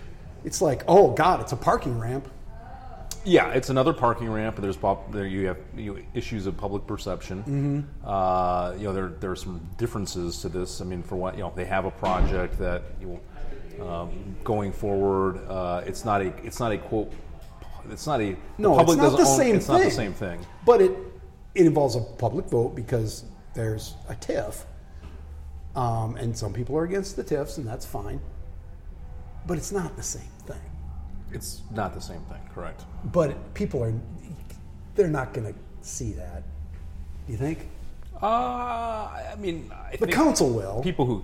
it's like, oh God, it's a parking ramp. Yeah, it's another parking ramp. There's pop, there you have you, issues of public perception. Mm-hmm. Uh, you know, there there are some differences to this. I mean, for what you know, they have a project that you um, going forward. Uh, it's not a it's not a quote. It's not a No, public it's not the own- same It's thing. not the same thing. But it it involves a public vote because there's a TIF, um, and some people are against the TIFs, and that's fine. But it's not the same. It's not the same thing. Correct. But people are they're not going to see that. Do you think? Uh, I mean, I The council will. people who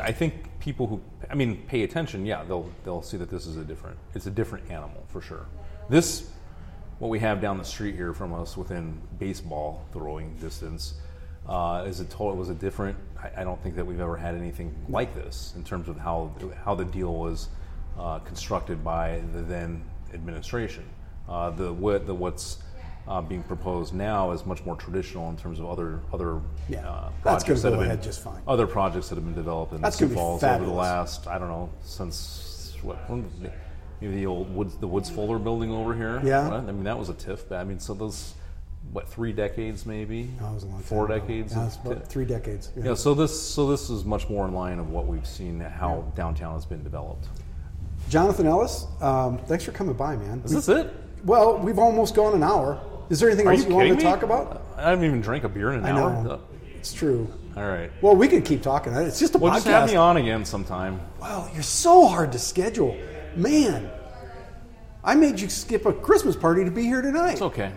I think people who I mean pay attention, yeah, they'll they'll see that this is a different it's a different animal for sure. This what we have down the street here from us within baseball throwing distance Uh, is it total? It Was a different? I, I don't think that we've ever had anything like this in terms of how how the deal was uh, constructed by the then administration. Uh, the what the what's uh, being proposed now is much more traditional in terms of other other Yeah, uh, that's gonna projects that go have been just fine. other projects that have been developed in That's Sioux Falls over the last I don't know since what maybe the old woods the Woods Fuller building over here. Yeah. Right? I mean that was a TIF. I mean so those what three decades maybe That was a long four decades. Yeah, three decades. Yeah. Yeah, so this so this is much more in line of what we've seen how downtown has been developed. Jonathan Ellis, um, thanks for coming by, man. Is this it? Well, we've almost gone an hour. Is there anything Are else you you, wanted to me? talk about? I haven't even drank a beer in an I hour. know. It's true. All right. Well, we can keep talking. It's just a Well, podcast. just have me on again sometime. Wow, you're so hard to schedule. Man, I made you skip a Christmas party to be here tonight. It's okay.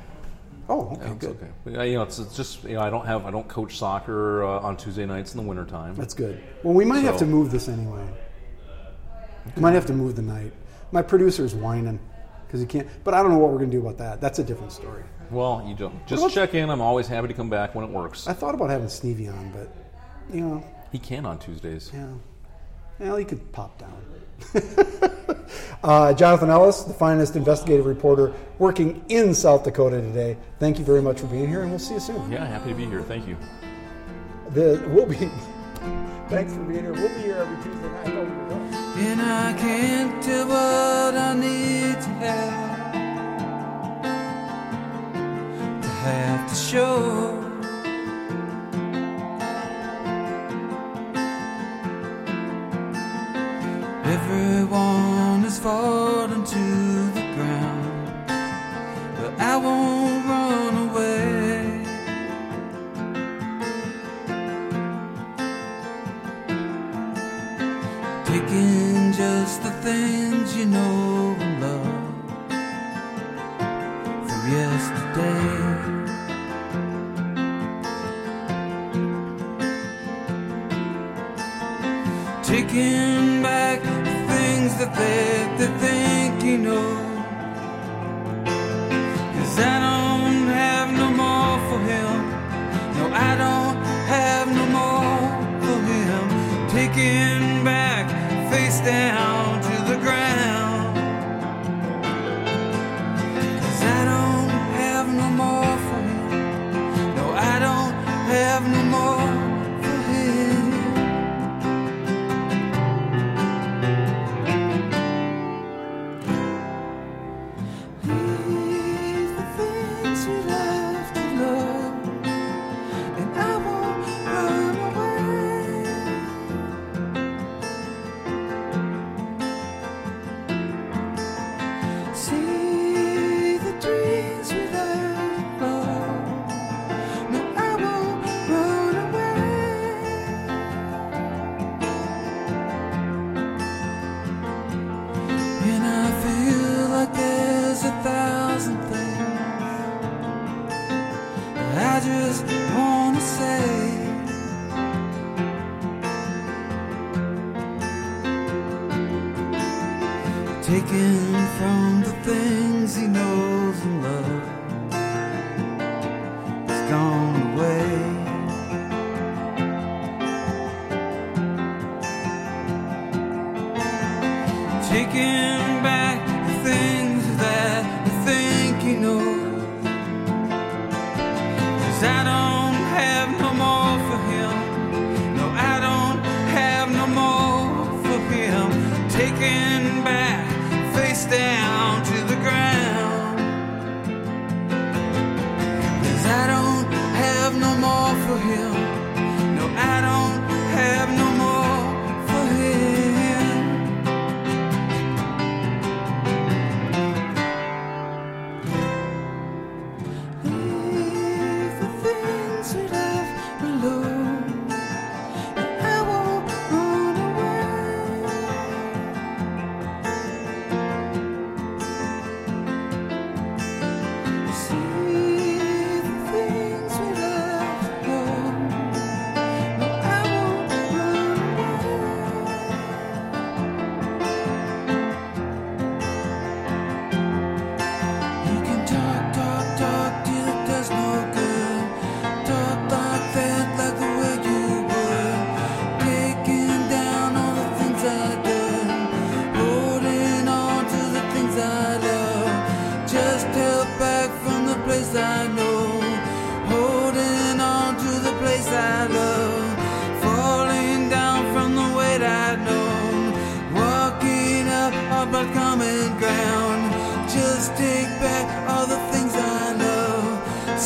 Oh, okay, It's good. okay. You know, it's, it's just you know, I don't have I don't coach soccer uh, on Tuesday nights in the wintertime. That's good. Well, we might have to move this anyway. Might have to move the night. My producer's whining because he can't. But I don't know what we're going to do about that. That's a different story. Well, you don't just check in. I'm always happy to come back when it works. I thought about having Stevie on, but you know, He can on Tuesdays. yeah. Well, he could pop down. (laughs) uh, Jonathan Ellis, the finest investigative reporter working in South Dakota today. Thank you very much for being here, and we'll see you soon. Yeah, happy to be here. Thank you. The, we'll be. (laughs) Thanks for being here. We'll be here every Tuesday night. And I can't tell what I need to have to have to show. Everyone has fallen to the ground, but I won't things you know and love from yesterday. Taking back the things that they, they think you know. Cause I don't have no more for him. No, I don't have no more for him. Taking back face down have no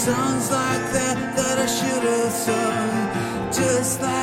Songs like that that I should have sung. Just like